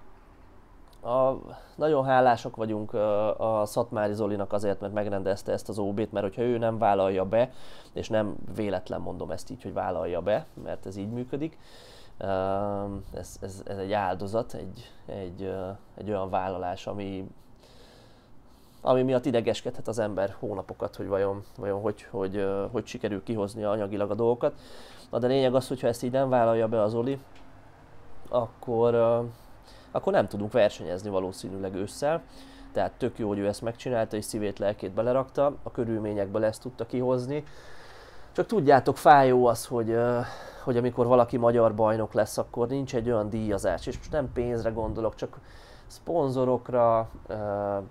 A, nagyon hálásak vagyunk a Szatmári Zolinak azért, mert megrendezte ezt az OB-t, mert hogyha ő nem vállalja be, és nem véletlen mondom ezt így, hogy vállalja be, mert ez így működik, ez, ez, ez egy áldozat, egy, egy, egy olyan vállalás, ami, ami miatt idegeskedhet az ember hónapokat, hogy vajon, vajon hogy, hogy, hogy, hogy sikerül kihozni anyagilag a dolgokat. Na de lényeg az, hogyha ezt így nem vállalja be az Oli, akkor, akkor nem tudunk versenyezni valószínűleg ősszel. Tehát tök jó, hogy ő ezt megcsinálta, és szívét, lelkét belerakta, a körülményekből ezt tudta kihozni. Csak tudjátok, fájó az, hogy, hogy amikor valaki magyar bajnok lesz, akkor nincs egy olyan díjazás, és most nem pénzre gondolok, csak szponzorokra,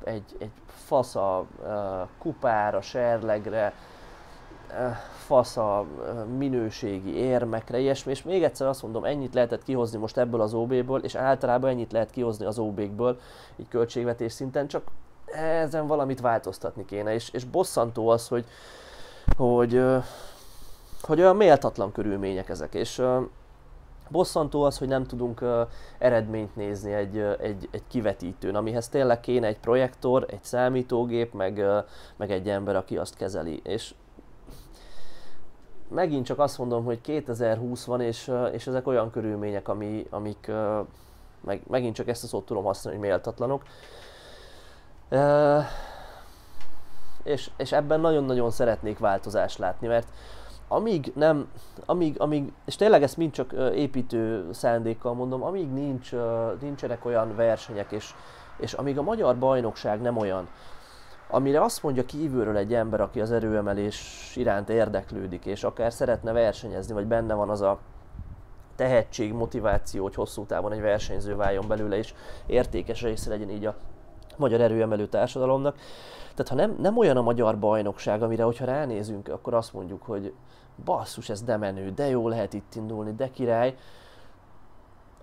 egy, egy fasza kupára, serlegre, fasza minőségi érmekre, ilyesmi, és még egyszer azt mondom, ennyit lehetett kihozni most ebből az OB-ből, és általában ennyit lehet kihozni az OB-kből, így költségvetés szinten, csak ezen valamit változtatni kéne, és, és bosszantó az, hogy, hogy hogy olyan méltatlan körülmények ezek, és bosszantó az, hogy nem tudunk eredményt nézni egy, egy, egy kivetítőn, amihez tényleg kéne egy projektor, egy számítógép, meg, meg egy ember, aki azt kezeli. És megint csak azt mondom, hogy 2020 van, és, és ezek olyan körülmények, ami, amik meg, megint csak ezt a szót tudom használni, hogy méltatlanok. És, és ebben nagyon-nagyon szeretnék változást látni, mert amíg nem, amíg, amíg, és tényleg ezt mind csak építő szándékkal mondom, amíg nincs, nincsenek olyan versenyek, és, és amíg a magyar bajnokság nem olyan, amire azt mondja kívülről egy ember, aki az erőemelés iránt érdeklődik, és akár szeretne versenyezni, vagy benne van az a tehetség, motiváció, hogy hosszú távon egy versenyző váljon belőle, és értékes része legyen így a magyar erőemelő társadalomnak. Tehát ha nem, nem olyan a magyar bajnokság, amire hogyha ránézünk, akkor azt mondjuk, hogy basszus, ez de menő, de jó lehet itt indulni, de király,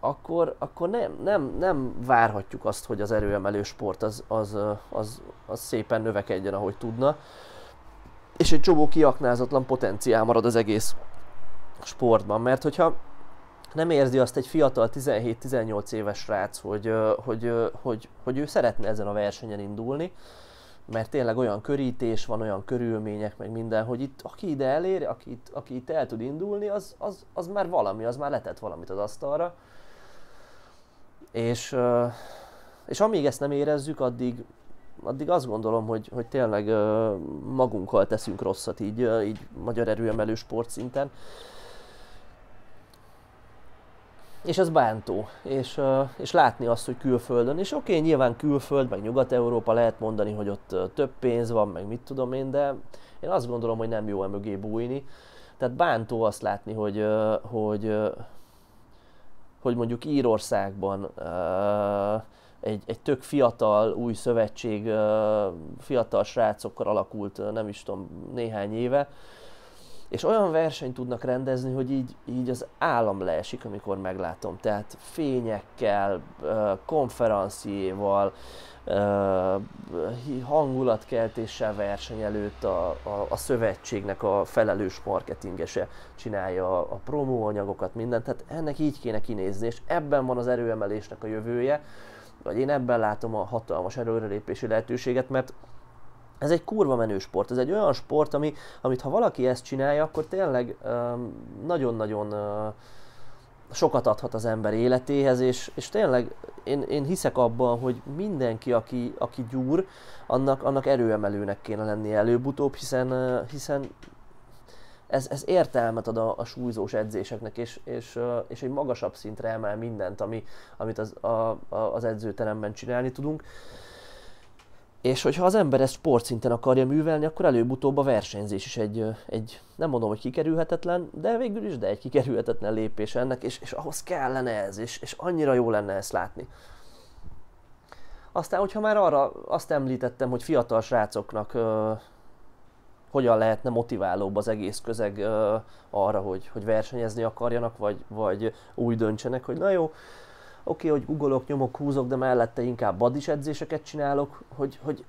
akkor, akkor nem, nem, nem várhatjuk azt, hogy az erőemelő sport az, az, az, az szépen növekedjen, ahogy tudna. És egy csomó kiaknázatlan potenciál marad az egész sportban, mert hogyha nem érzi azt egy fiatal 17-18 éves srác, hogy, hogy, hogy, hogy, ő szeretne ezen a versenyen indulni, mert tényleg olyan körítés van, olyan körülmények, meg minden, hogy itt aki ide elér, aki itt, aki itt el tud indulni, az, az, az már valami, az már letett valamit az asztalra. És, és amíg ezt nem érezzük, addig, addig azt gondolom, hogy, hogy tényleg magunkkal teszünk rosszat így, így magyar erőemelő sportszinten. és ez bántó, és, és látni azt, hogy külföldön, és oké, okay, nyilván külföld, meg Nyugat-Európa lehet mondani, hogy ott több pénz van, meg mit tudom én, de én azt gondolom, hogy nem jó e mögé bújni. Tehát bántó azt látni, hogy, hogy, hogy mondjuk Írországban egy, egy tök fiatal, új szövetség, fiatal srácokkal alakult, nem is tudom, néhány éve, és olyan versenyt tudnak rendezni, hogy így, így az állam leesik, amikor meglátom. Tehát fényekkel, konferenciéval, hangulatkeltéssel verseny előtt a, a, a szövetségnek a felelős marketingese csinálja a promóanyagokat, mindent, tehát ennek így kéne kinézni, és ebben van az erőemelésnek a jövője, vagy én ebben látom a hatalmas előrelépési lehetőséget, mert ez egy kurva menő sport, ez egy olyan sport, ami, amit ha valaki ezt csinálja, akkor tényleg nagyon-nagyon uh, sokat adhat az ember életéhez, és, és tényleg én, én hiszek abban, hogy mindenki, aki, aki gyúr, annak, annak erőemelőnek kéne lenni előbb-utóbb, hiszen, hiszen ez, ez értelmet ad a, a súlyzós edzéseknek, és, és, és egy magasabb szintre emel mindent, ami, amit az, a, a, az edzőteremben csinálni tudunk. És hogyha az ember ezt sportszinten akarja művelni, akkor előbb-utóbb a versenyzés is egy, egy, nem mondom, hogy kikerülhetetlen, de végül is, de egy kikerülhetetlen lépés ennek, és, és ahhoz kellene ez, és, és annyira jó lenne ezt látni. Aztán, hogyha már arra azt említettem, hogy fiatal srácoknak ö, hogyan lehetne motiválóbb az egész közeg ö, arra, hogy, hogy versenyezni akarjanak, vagy, vagy úgy döntsenek, hogy na jó, oké, okay, hogy googolok, nyomok, húzok, de mellette inkább badis edzéseket csinálok, hogy, hogy,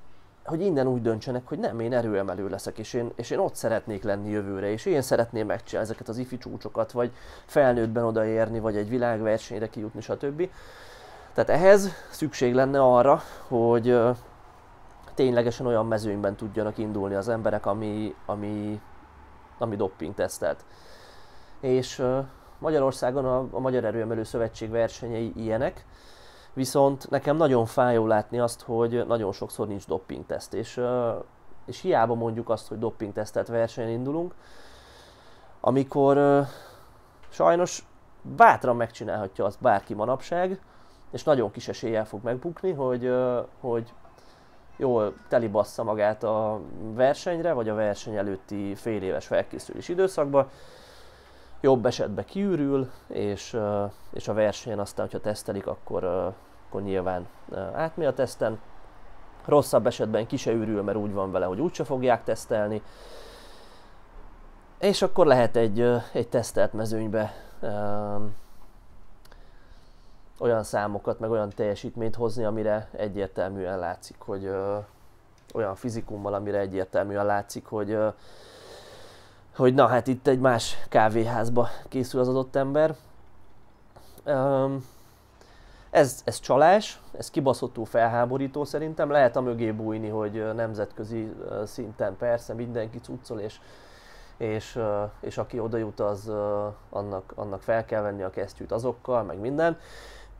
hogy innen úgy döntsenek, hogy nem, én erőemelő leszek, és én, és én ott szeretnék lenni jövőre, és én szeretném megcsinálni ezeket az ifi csúcsokat, vagy felnőttben odaérni, vagy egy világversenyre kijutni, stb. Tehát ehhez szükség lenne arra, hogy ténylegesen olyan mezőnyben tudjanak indulni az emberek, ami, ami, ami dopping tesztelt. És Magyarországon a, a Magyar Erőemelő Szövetség versenyei ilyenek, viszont nekem nagyon fájó látni azt, hogy nagyon sokszor nincs teszt, és, és hiába mondjuk azt, hogy tesztelt versenyen indulunk, amikor sajnos bátran megcsinálhatja azt bárki manapság, és nagyon kis eséllyel fog megbukni, hogy, hogy jól telibassza magát a versenyre, vagy a verseny előtti fél éves felkészülés időszakban, jobb esetben kiürül, és, és a versenyen aztán, hogyha tesztelik, akkor, akkor nyilván átmegy a teszten. Rosszabb esetben ki se ürül, mert úgy van vele, hogy úgyse fogják tesztelni. És akkor lehet egy, egy tesztelt mezőnybe olyan számokat, meg olyan teljesítményt hozni, amire egyértelműen látszik, hogy olyan fizikummal, amire egyértelműen látszik, hogy hogy na hát itt egy más kávéházba készül az adott ember. Ez, ez csalás, ez kibaszottul felháborító szerintem. Lehet a mögé bújni, hogy nemzetközi szinten persze mindenki cuccol, és, és, és aki oda jut, az annak, annak fel kell venni a kesztyűt azokkal, meg minden.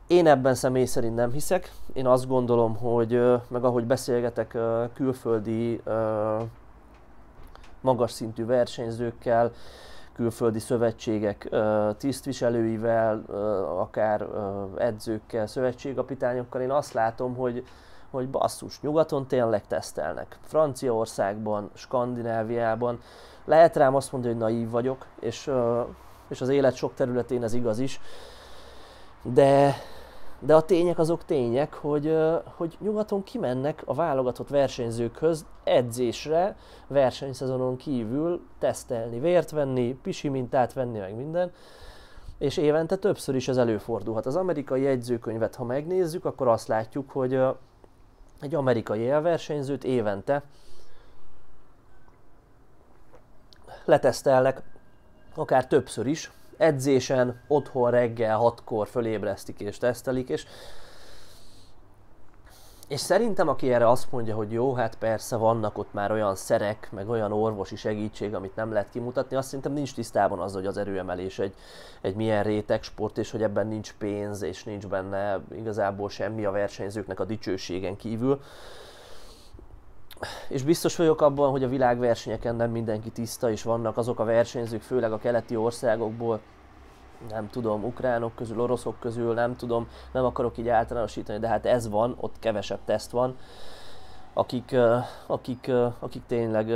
Én ebben személy szerint nem hiszek. Én azt gondolom, hogy meg ahogy beszélgetek külföldi magas szintű versenyzőkkel, külföldi szövetségek tisztviselőivel, akár edzőkkel, szövetségkapitányokkal, én azt látom, hogy, hogy basszus, nyugaton tényleg tesztelnek. Franciaországban, Skandináviában. Lehet rám azt mondani, hogy naív vagyok, és, és az élet sok területén ez igaz is, de, de a tények azok tények, hogy, hogy nyugaton kimennek a válogatott versenyzőkhöz edzésre, versenyszezonon kívül tesztelni, vért venni, pisi mintát venni, meg minden, és évente többször is ez előfordulhat. Az amerikai edzőkönyvet, ha megnézzük, akkor azt látjuk, hogy egy amerikai élversenyzőt évente letesztelnek akár többször is, edzésen, otthon reggel hatkor fölébresztik és tesztelik, és és szerintem, aki erre azt mondja, hogy jó, hát persze vannak ott már olyan szerek, meg olyan orvosi segítség, amit nem lehet kimutatni, azt szerintem nincs tisztában az, hogy az erőemelés egy, egy milyen réteg sport, és hogy ebben nincs pénz, és nincs benne igazából semmi a versenyzőknek a dicsőségen kívül. És biztos vagyok abban, hogy a világversenyeken nem mindenki tiszta, és vannak azok a versenyzők, főleg a keleti országokból, nem tudom, ukránok közül, oroszok közül, nem tudom, nem akarok így általánosítani, de hát ez van, ott kevesebb teszt van, akik, akik, akik tényleg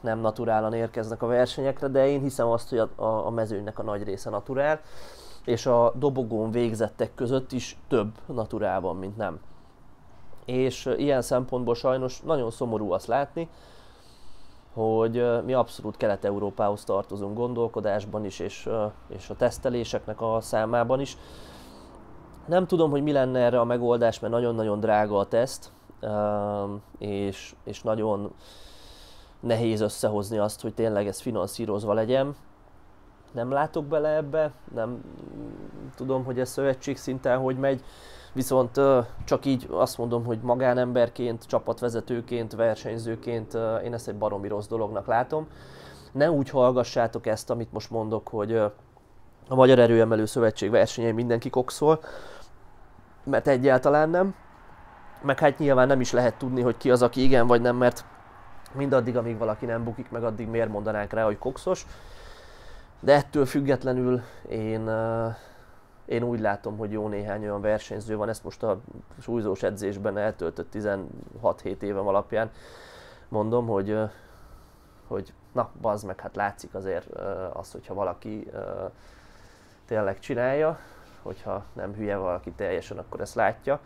nem naturálan érkeznek a versenyekre, de én hiszem azt, hogy a, a mezőnynek a nagy része naturál, és a dobogón végzettek között is több naturál van, mint nem és ilyen szempontból sajnos nagyon szomorú azt látni, hogy mi abszolút Kelet-Európához tartozunk gondolkodásban is, és, és a teszteléseknek a számában is. Nem tudom, hogy mi lenne erre a megoldás, mert nagyon-nagyon drága a teszt, és, és nagyon nehéz összehozni azt, hogy tényleg ez finanszírozva legyen. Nem látok bele ebbe, nem tudom, hogy ez szövetség szinten hogy megy, viszont csak így azt mondom, hogy magánemberként, csapatvezetőként, versenyzőként én ezt egy baromi rossz dolognak látom. Ne úgy hallgassátok ezt, amit most mondok, hogy a Magyar Erőemelő Szövetség versenyei mindenki kokszol, mert egyáltalán nem. Meg hát nyilván nem is lehet tudni, hogy ki az, aki igen vagy nem, mert mindaddig, amíg valaki nem bukik meg, addig miért mondanánk rá, hogy kokszos. De ettől függetlenül én, én úgy látom, hogy jó néhány olyan versenyző van, ezt most a súlyzós edzésben eltöltött 16-7 évem alapján mondom, hogy, hogy na, bazd meg, hát látszik azért az, hogyha valaki tényleg csinálja, hogyha nem hülye valaki teljesen, akkor ezt látja.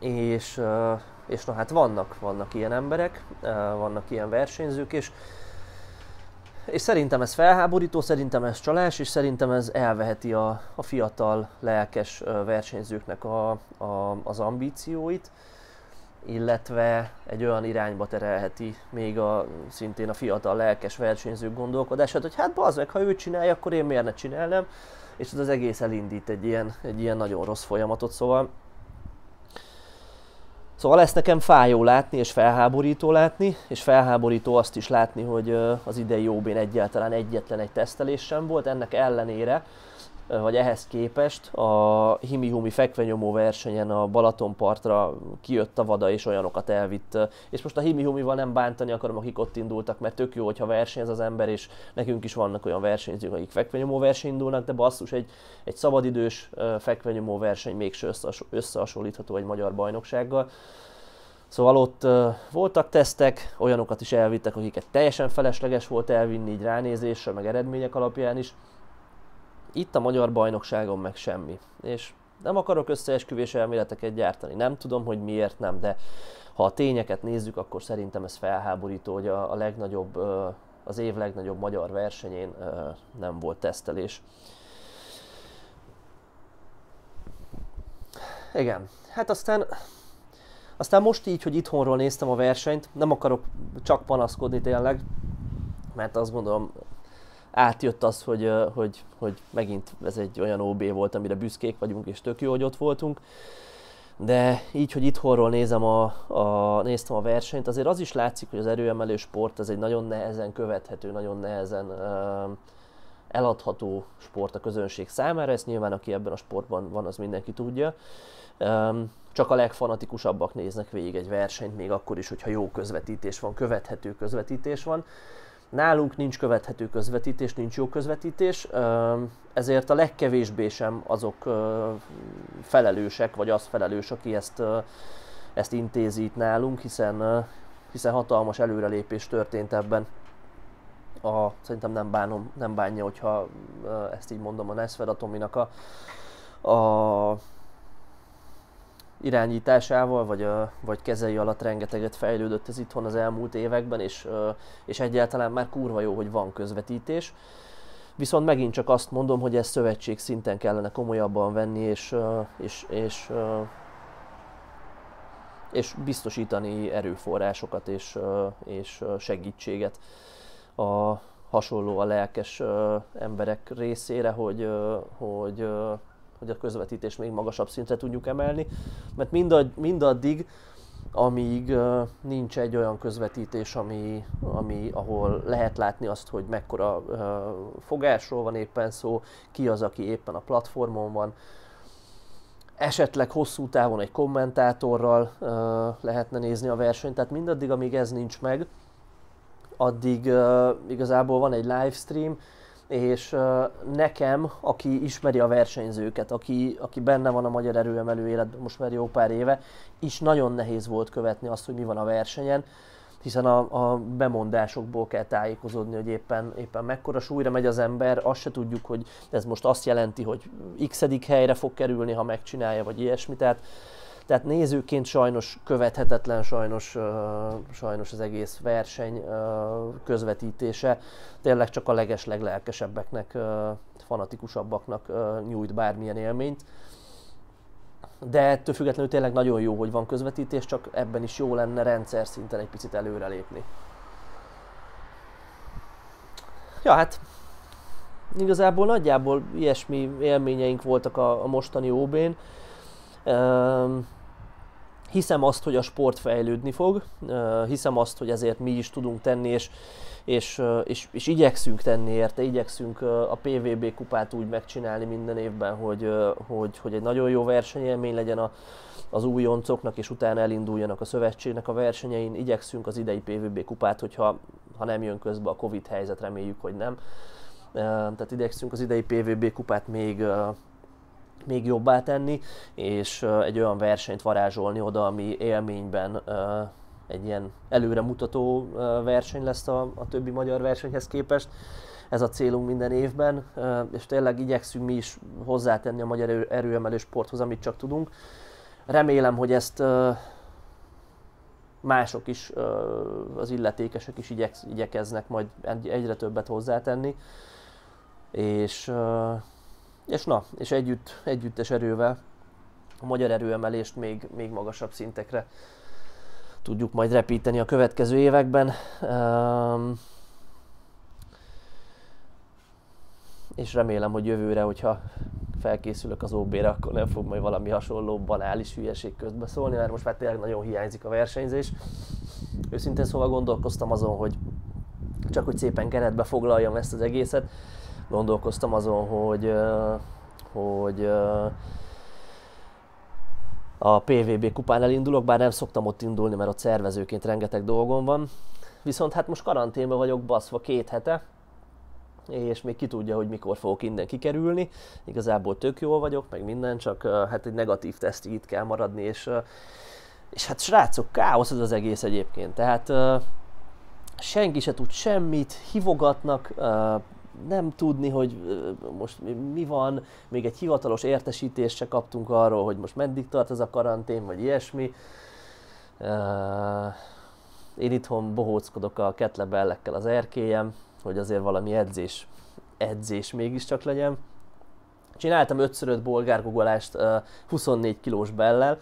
És, és na hát vannak, vannak ilyen emberek, vannak ilyen versenyzők, és és szerintem ez felháborító, szerintem ez csalás, és szerintem ez elveheti a, a fiatal, lelkes versenyzőknek a, a, az ambícióit, illetve egy olyan irányba terelheti még a, szintén a fiatal, lelkes versenyzők gondolkodását, hogy hát bazd meg, ha ő csinálja, akkor én miért ne csinálnám, és ez az egész elindít egy ilyen, egy ilyen nagyon rossz folyamatot, szóval Szóval ezt nekem fájó látni, és felháborító látni, és felháborító azt is látni, hogy az idei OB-n egyáltalán egyetlen egy tesztelés sem volt, ennek ellenére vagy ehhez képest a Himi-Humi fekvenyomó versenyen a Balatonpartra kijött a vada és olyanokat elvitt. És most a Himi-Humival nem bántani akarom, akik ott indultak, mert tök jó, hogyha versenyez az ember, és nekünk is vannak olyan versenyzők, akik fekvenyomó verseny indulnak, de basszus, egy, egy szabadidős fekvenyomó verseny mégse összehasonlítható egy magyar bajnoksággal. Szóval ott uh, voltak tesztek, olyanokat is elvittek, akiket teljesen felesleges volt elvinni így ránézésre, meg eredmények alapján is. Itt a magyar bajnokságon meg semmi. És nem akarok összeesküvés elméleteket gyártani. Nem tudom, hogy miért nem, de ha a tényeket nézzük, akkor szerintem ez felháborító, hogy a, a legnagyobb, az év legnagyobb magyar versenyén nem volt tesztelés. Igen, hát aztán aztán most így, hogy itthonról néztem a versenyt, nem akarok csak panaszkodni tényleg, mert azt gondolom átjött az, hogy, hogy, hogy megint ez egy olyan OB volt, amire büszkék vagyunk, és tök jó, hogy ott voltunk. De így, hogy itthonról nézem a, a, néztem a versenyt, azért az is látszik, hogy az erőemelő sport ez egy nagyon nehezen követhető, nagyon nehezen uh, eladható sport a közönség számára. Ezt nyilván, aki ebben a sportban van, az mindenki tudja. Um, csak a legfanatikusabbak néznek végig egy versenyt, még akkor is, hogyha jó közvetítés van, követhető közvetítés van. Nálunk nincs követhető közvetítés, nincs jó közvetítés, ezért a legkevésbé sem azok felelősek, vagy az felelős, aki ezt, ezt intézi itt nálunk, hiszen, hiszen hatalmas előrelépés történt ebben. A, szerintem nem, bánom, nem bánja, hogyha ezt így mondom a Nesfed Atominak a, a irányításával, vagy, vagy kezei alatt rengeteget fejlődött ez itthon az elmúlt években, és, és egyáltalán már kurva jó, hogy van közvetítés. Viszont megint csak azt mondom, hogy ezt szövetség szinten kellene komolyabban venni, és, és, és, és biztosítani erőforrásokat és, és segítséget a hasonló a lelkes emberek részére, hogy, hogy hogy a közvetítést még magasabb szintre tudjuk emelni, mert mindadd, mindaddig, amíg uh, nincs egy olyan közvetítés, ami, ami, ahol lehet látni azt, hogy mekkora uh, fogásról van éppen szó, ki az, aki éppen a platformon van, esetleg hosszú távon egy kommentátorral uh, lehetne nézni a versenyt, tehát mindaddig, amíg ez nincs meg, addig uh, igazából van egy livestream, és nekem, aki ismeri a versenyzőket, aki, aki benne van a magyar erőemelő életben most már jó pár éve, is nagyon nehéz volt követni azt, hogy mi van a versenyen, hiszen a, a bemondásokból kell tájékozódni, hogy éppen, éppen mekkora súlyra megy az ember, azt se tudjuk, hogy ez most azt jelenti, hogy x helyre fog kerülni, ha megcsinálja, vagy ilyesmi, tehát Tehát nézőként sajnos követhetetlen, sajnos, sajnos az egész verseny közvetítése. Tényleg csak a leges leglelkesebbeknek, fanatikusabbaknak nyújt bármilyen élményt. De ettől függetlenül tényleg nagyon jó, hogy van közvetítés, csak ebben is jó lenne rendszer szinten egy picit előrelépni. Ja, hát igazából nagyjából ilyesmi élményeink voltak a, a mostani OB-n. Um, hiszem azt, hogy a sport fejlődni fog, hiszem azt, hogy ezért mi is tudunk tenni, és, és, és, és igyekszünk tenni érte, igyekszünk a PVB kupát úgy megcsinálni minden évben, hogy, hogy, hogy egy nagyon jó versenyélmény legyen a, az újoncoknak, és utána elinduljanak a szövetségnek a versenyein. Igyekszünk az idei PVB kupát, hogyha ha nem jön közbe a Covid helyzet, reméljük, hogy nem. Tehát igyekszünk az idei PVB kupát még még jobbá tenni, és egy olyan versenyt varázsolni oda, ami élményben egy ilyen előre mutató verseny lesz a, a többi magyar versenyhez képest. Ez a célunk minden évben, és tényleg igyekszünk mi is hozzátenni a magyar erőemelő sporthoz, amit csak tudunk. Remélem, hogy ezt mások is, az illetékesek is igyekeznek majd egyre többet hozzátenni. És, és na, és együtt, együttes erővel a magyar erőemelést még, még magasabb szintekre tudjuk majd repíteni a következő években. Um, és remélem, hogy jövőre, hogyha felkészülök az OB-re, akkor nem fog majd valami hasonló banális hülyeség közbe szólni, mert most már tényleg nagyon hiányzik a versenyzés. Őszintén szóval gondolkoztam azon, hogy csak hogy szépen keretbe foglaljam ezt az egészet, gondolkoztam azon, hogy, hogy a PVB kupán elindulok, bár nem szoktam ott indulni, mert ott szervezőként rengeteg dolgom van. Viszont hát most karanténban vagyok baszva két hete, és még ki tudja, hogy mikor fogok innen kikerülni. Igazából tök jól vagyok, meg minden, csak hát egy negatív tesztig itt kell maradni, és, és hát srácok, káosz ez az egész egyébként. Tehát senki se tud semmit, hivogatnak, nem tudni, hogy most mi van, még egy hivatalos értesítést se kaptunk arról, hogy most meddig tart ez a karantén, vagy ilyesmi. Én itthon bohóckodok a ketlebellekkel az erkélyem, hogy azért valami edzés, edzés mégiscsak legyen. Csináltam 5 bolgárgugolást 24 kilós bellel,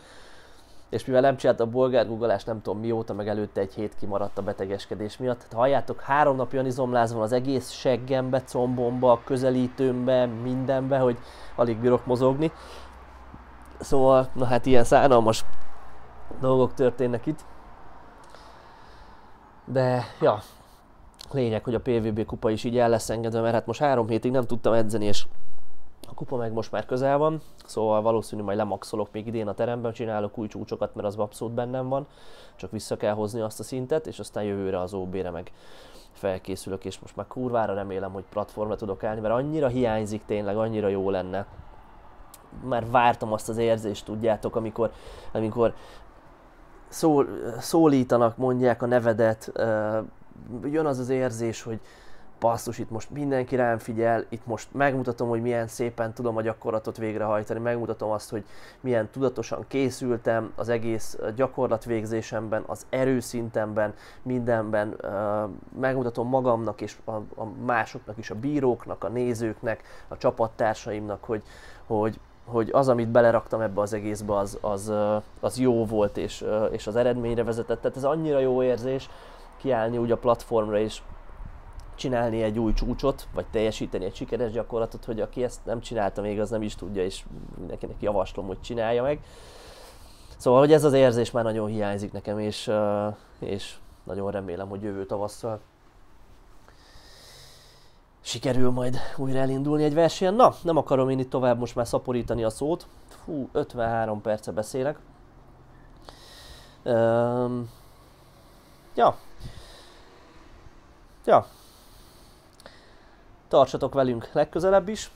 és mivel nem csinálta a bolgár guggolást nem tudom mióta, meg előtte egy hét kimaradt a betegeskedés miatt. Tehát halljátok, három napja izomláz van az egész seggembe, combomba, közelítőmbe, mindenbe, hogy alig bírok mozogni. Szóval, na hát ilyen szánalmas dolgok történnek itt. De, ja, lényeg, hogy a PVB kupa is így el lesz engedve, mert hát most három hétig nem tudtam edzeni, és a kupa meg most már közel van, szóval valószínű majd lemaxolok még idén a teremben, csinálok új csúcsokat, mert az abszolút bennem van, csak vissza kell hozni azt a szintet, és aztán jövőre az OB-re meg felkészülök, és most már kurvára remélem, hogy platformra tudok állni, mert annyira hiányzik tényleg, annyira jó lenne. Már vártam azt az érzést, tudjátok, amikor, amikor szól, szólítanak, mondják a nevedet, jön az az érzés, hogy, basszus, itt most mindenki rám figyel, itt most megmutatom, hogy milyen szépen tudom a gyakorlatot végrehajtani, megmutatom azt, hogy milyen tudatosan készültem az egész gyakorlatvégzésemben, az erőszintemben, mindenben, megmutatom magamnak és a, a másoknak is, a bíróknak, a nézőknek, a csapattársaimnak, hogy, hogy, hogy az, amit beleraktam ebbe az egészbe, az, az, az jó volt, és, és az eredményre vezetett. Tehát ez annyira jó érzés kiállni úgy a platformra, és csinálni egy új csúcsot, vagy teljesíteni egy sikeres gyakorlatot, hogy aki ezt nem csinálta még, az nem is tudja, és mindenkinek javaslom, hogy csinálja meg. Szóval, hogy ez az érzés már nagyon hiányzik nekem, és, és nagyon remélem, hogy jövő tavasszal sikerül majd újra elindulni egy versenyen. Na, nem akarom én itt tovább most már szaporítani a szót. Fú, 53 perce beszélek. Um, ja. Ja, Tartsatok velünk legközelebb is.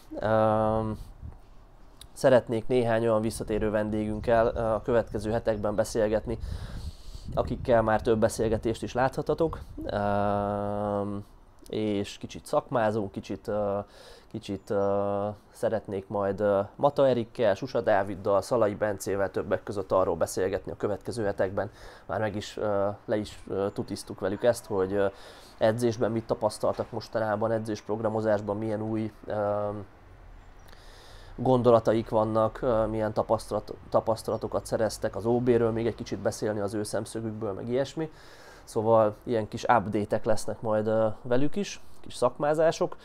Szeretnék néhány olyan visszatérő vendégünkkel a következő hetekben beszélgetni, akikkel már több beszélgetést is láthatatok. És kicsit szakmázunk, kicsit, kicsit uh, szeretnék majd uh, Mata Erikkel, Susa Dáviddal, Szalai Bencével többek között arról beszélgetni a következő hetekben. Már meg is uh, le is uh, tutiztuk velük ezt, hogy uh, edzésben mit tapasztaltak mostanában, edzésprogramozásban milyen új uh, gondolataik vannak, milyen tapasztalat, tapasztalatokat szereztek az OB-ről, még egy kicsit beszélni az ő szemszögükből, meg ilyesmi. Szóval ilyen kis update-ek lesznek majd velük is, kis szakmázások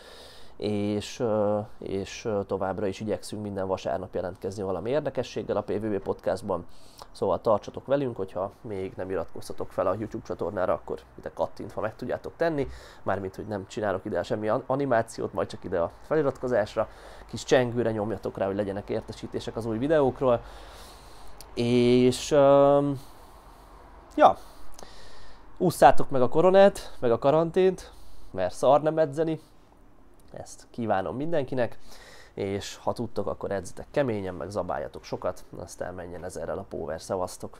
és, és továbbra is igyekszünk minden vasárnap jelentkezni valami érdekességgel a PVB podcastban. Szóval tartsatok velünk, hogyha még nem iratkoztatok fel a YouTube csatornára, akkor ide kattintva meg tudjátok tenni. Mármint, hogy nem csinálok ide semmi animációt, majd csak ide a feliratkozásra. Kis csengőre nyomjatok rá, hogy legyenek értesítések az új videókról. És ja, ússzátok meg a koronát, meg a karantént, mert szar nem edzeni, ezt kívánom mindenkinek, és ha tudtok, akkor edzetek keményen, meg zabáljatok sokat, aztán menjen ezerrel a power, szevasztok!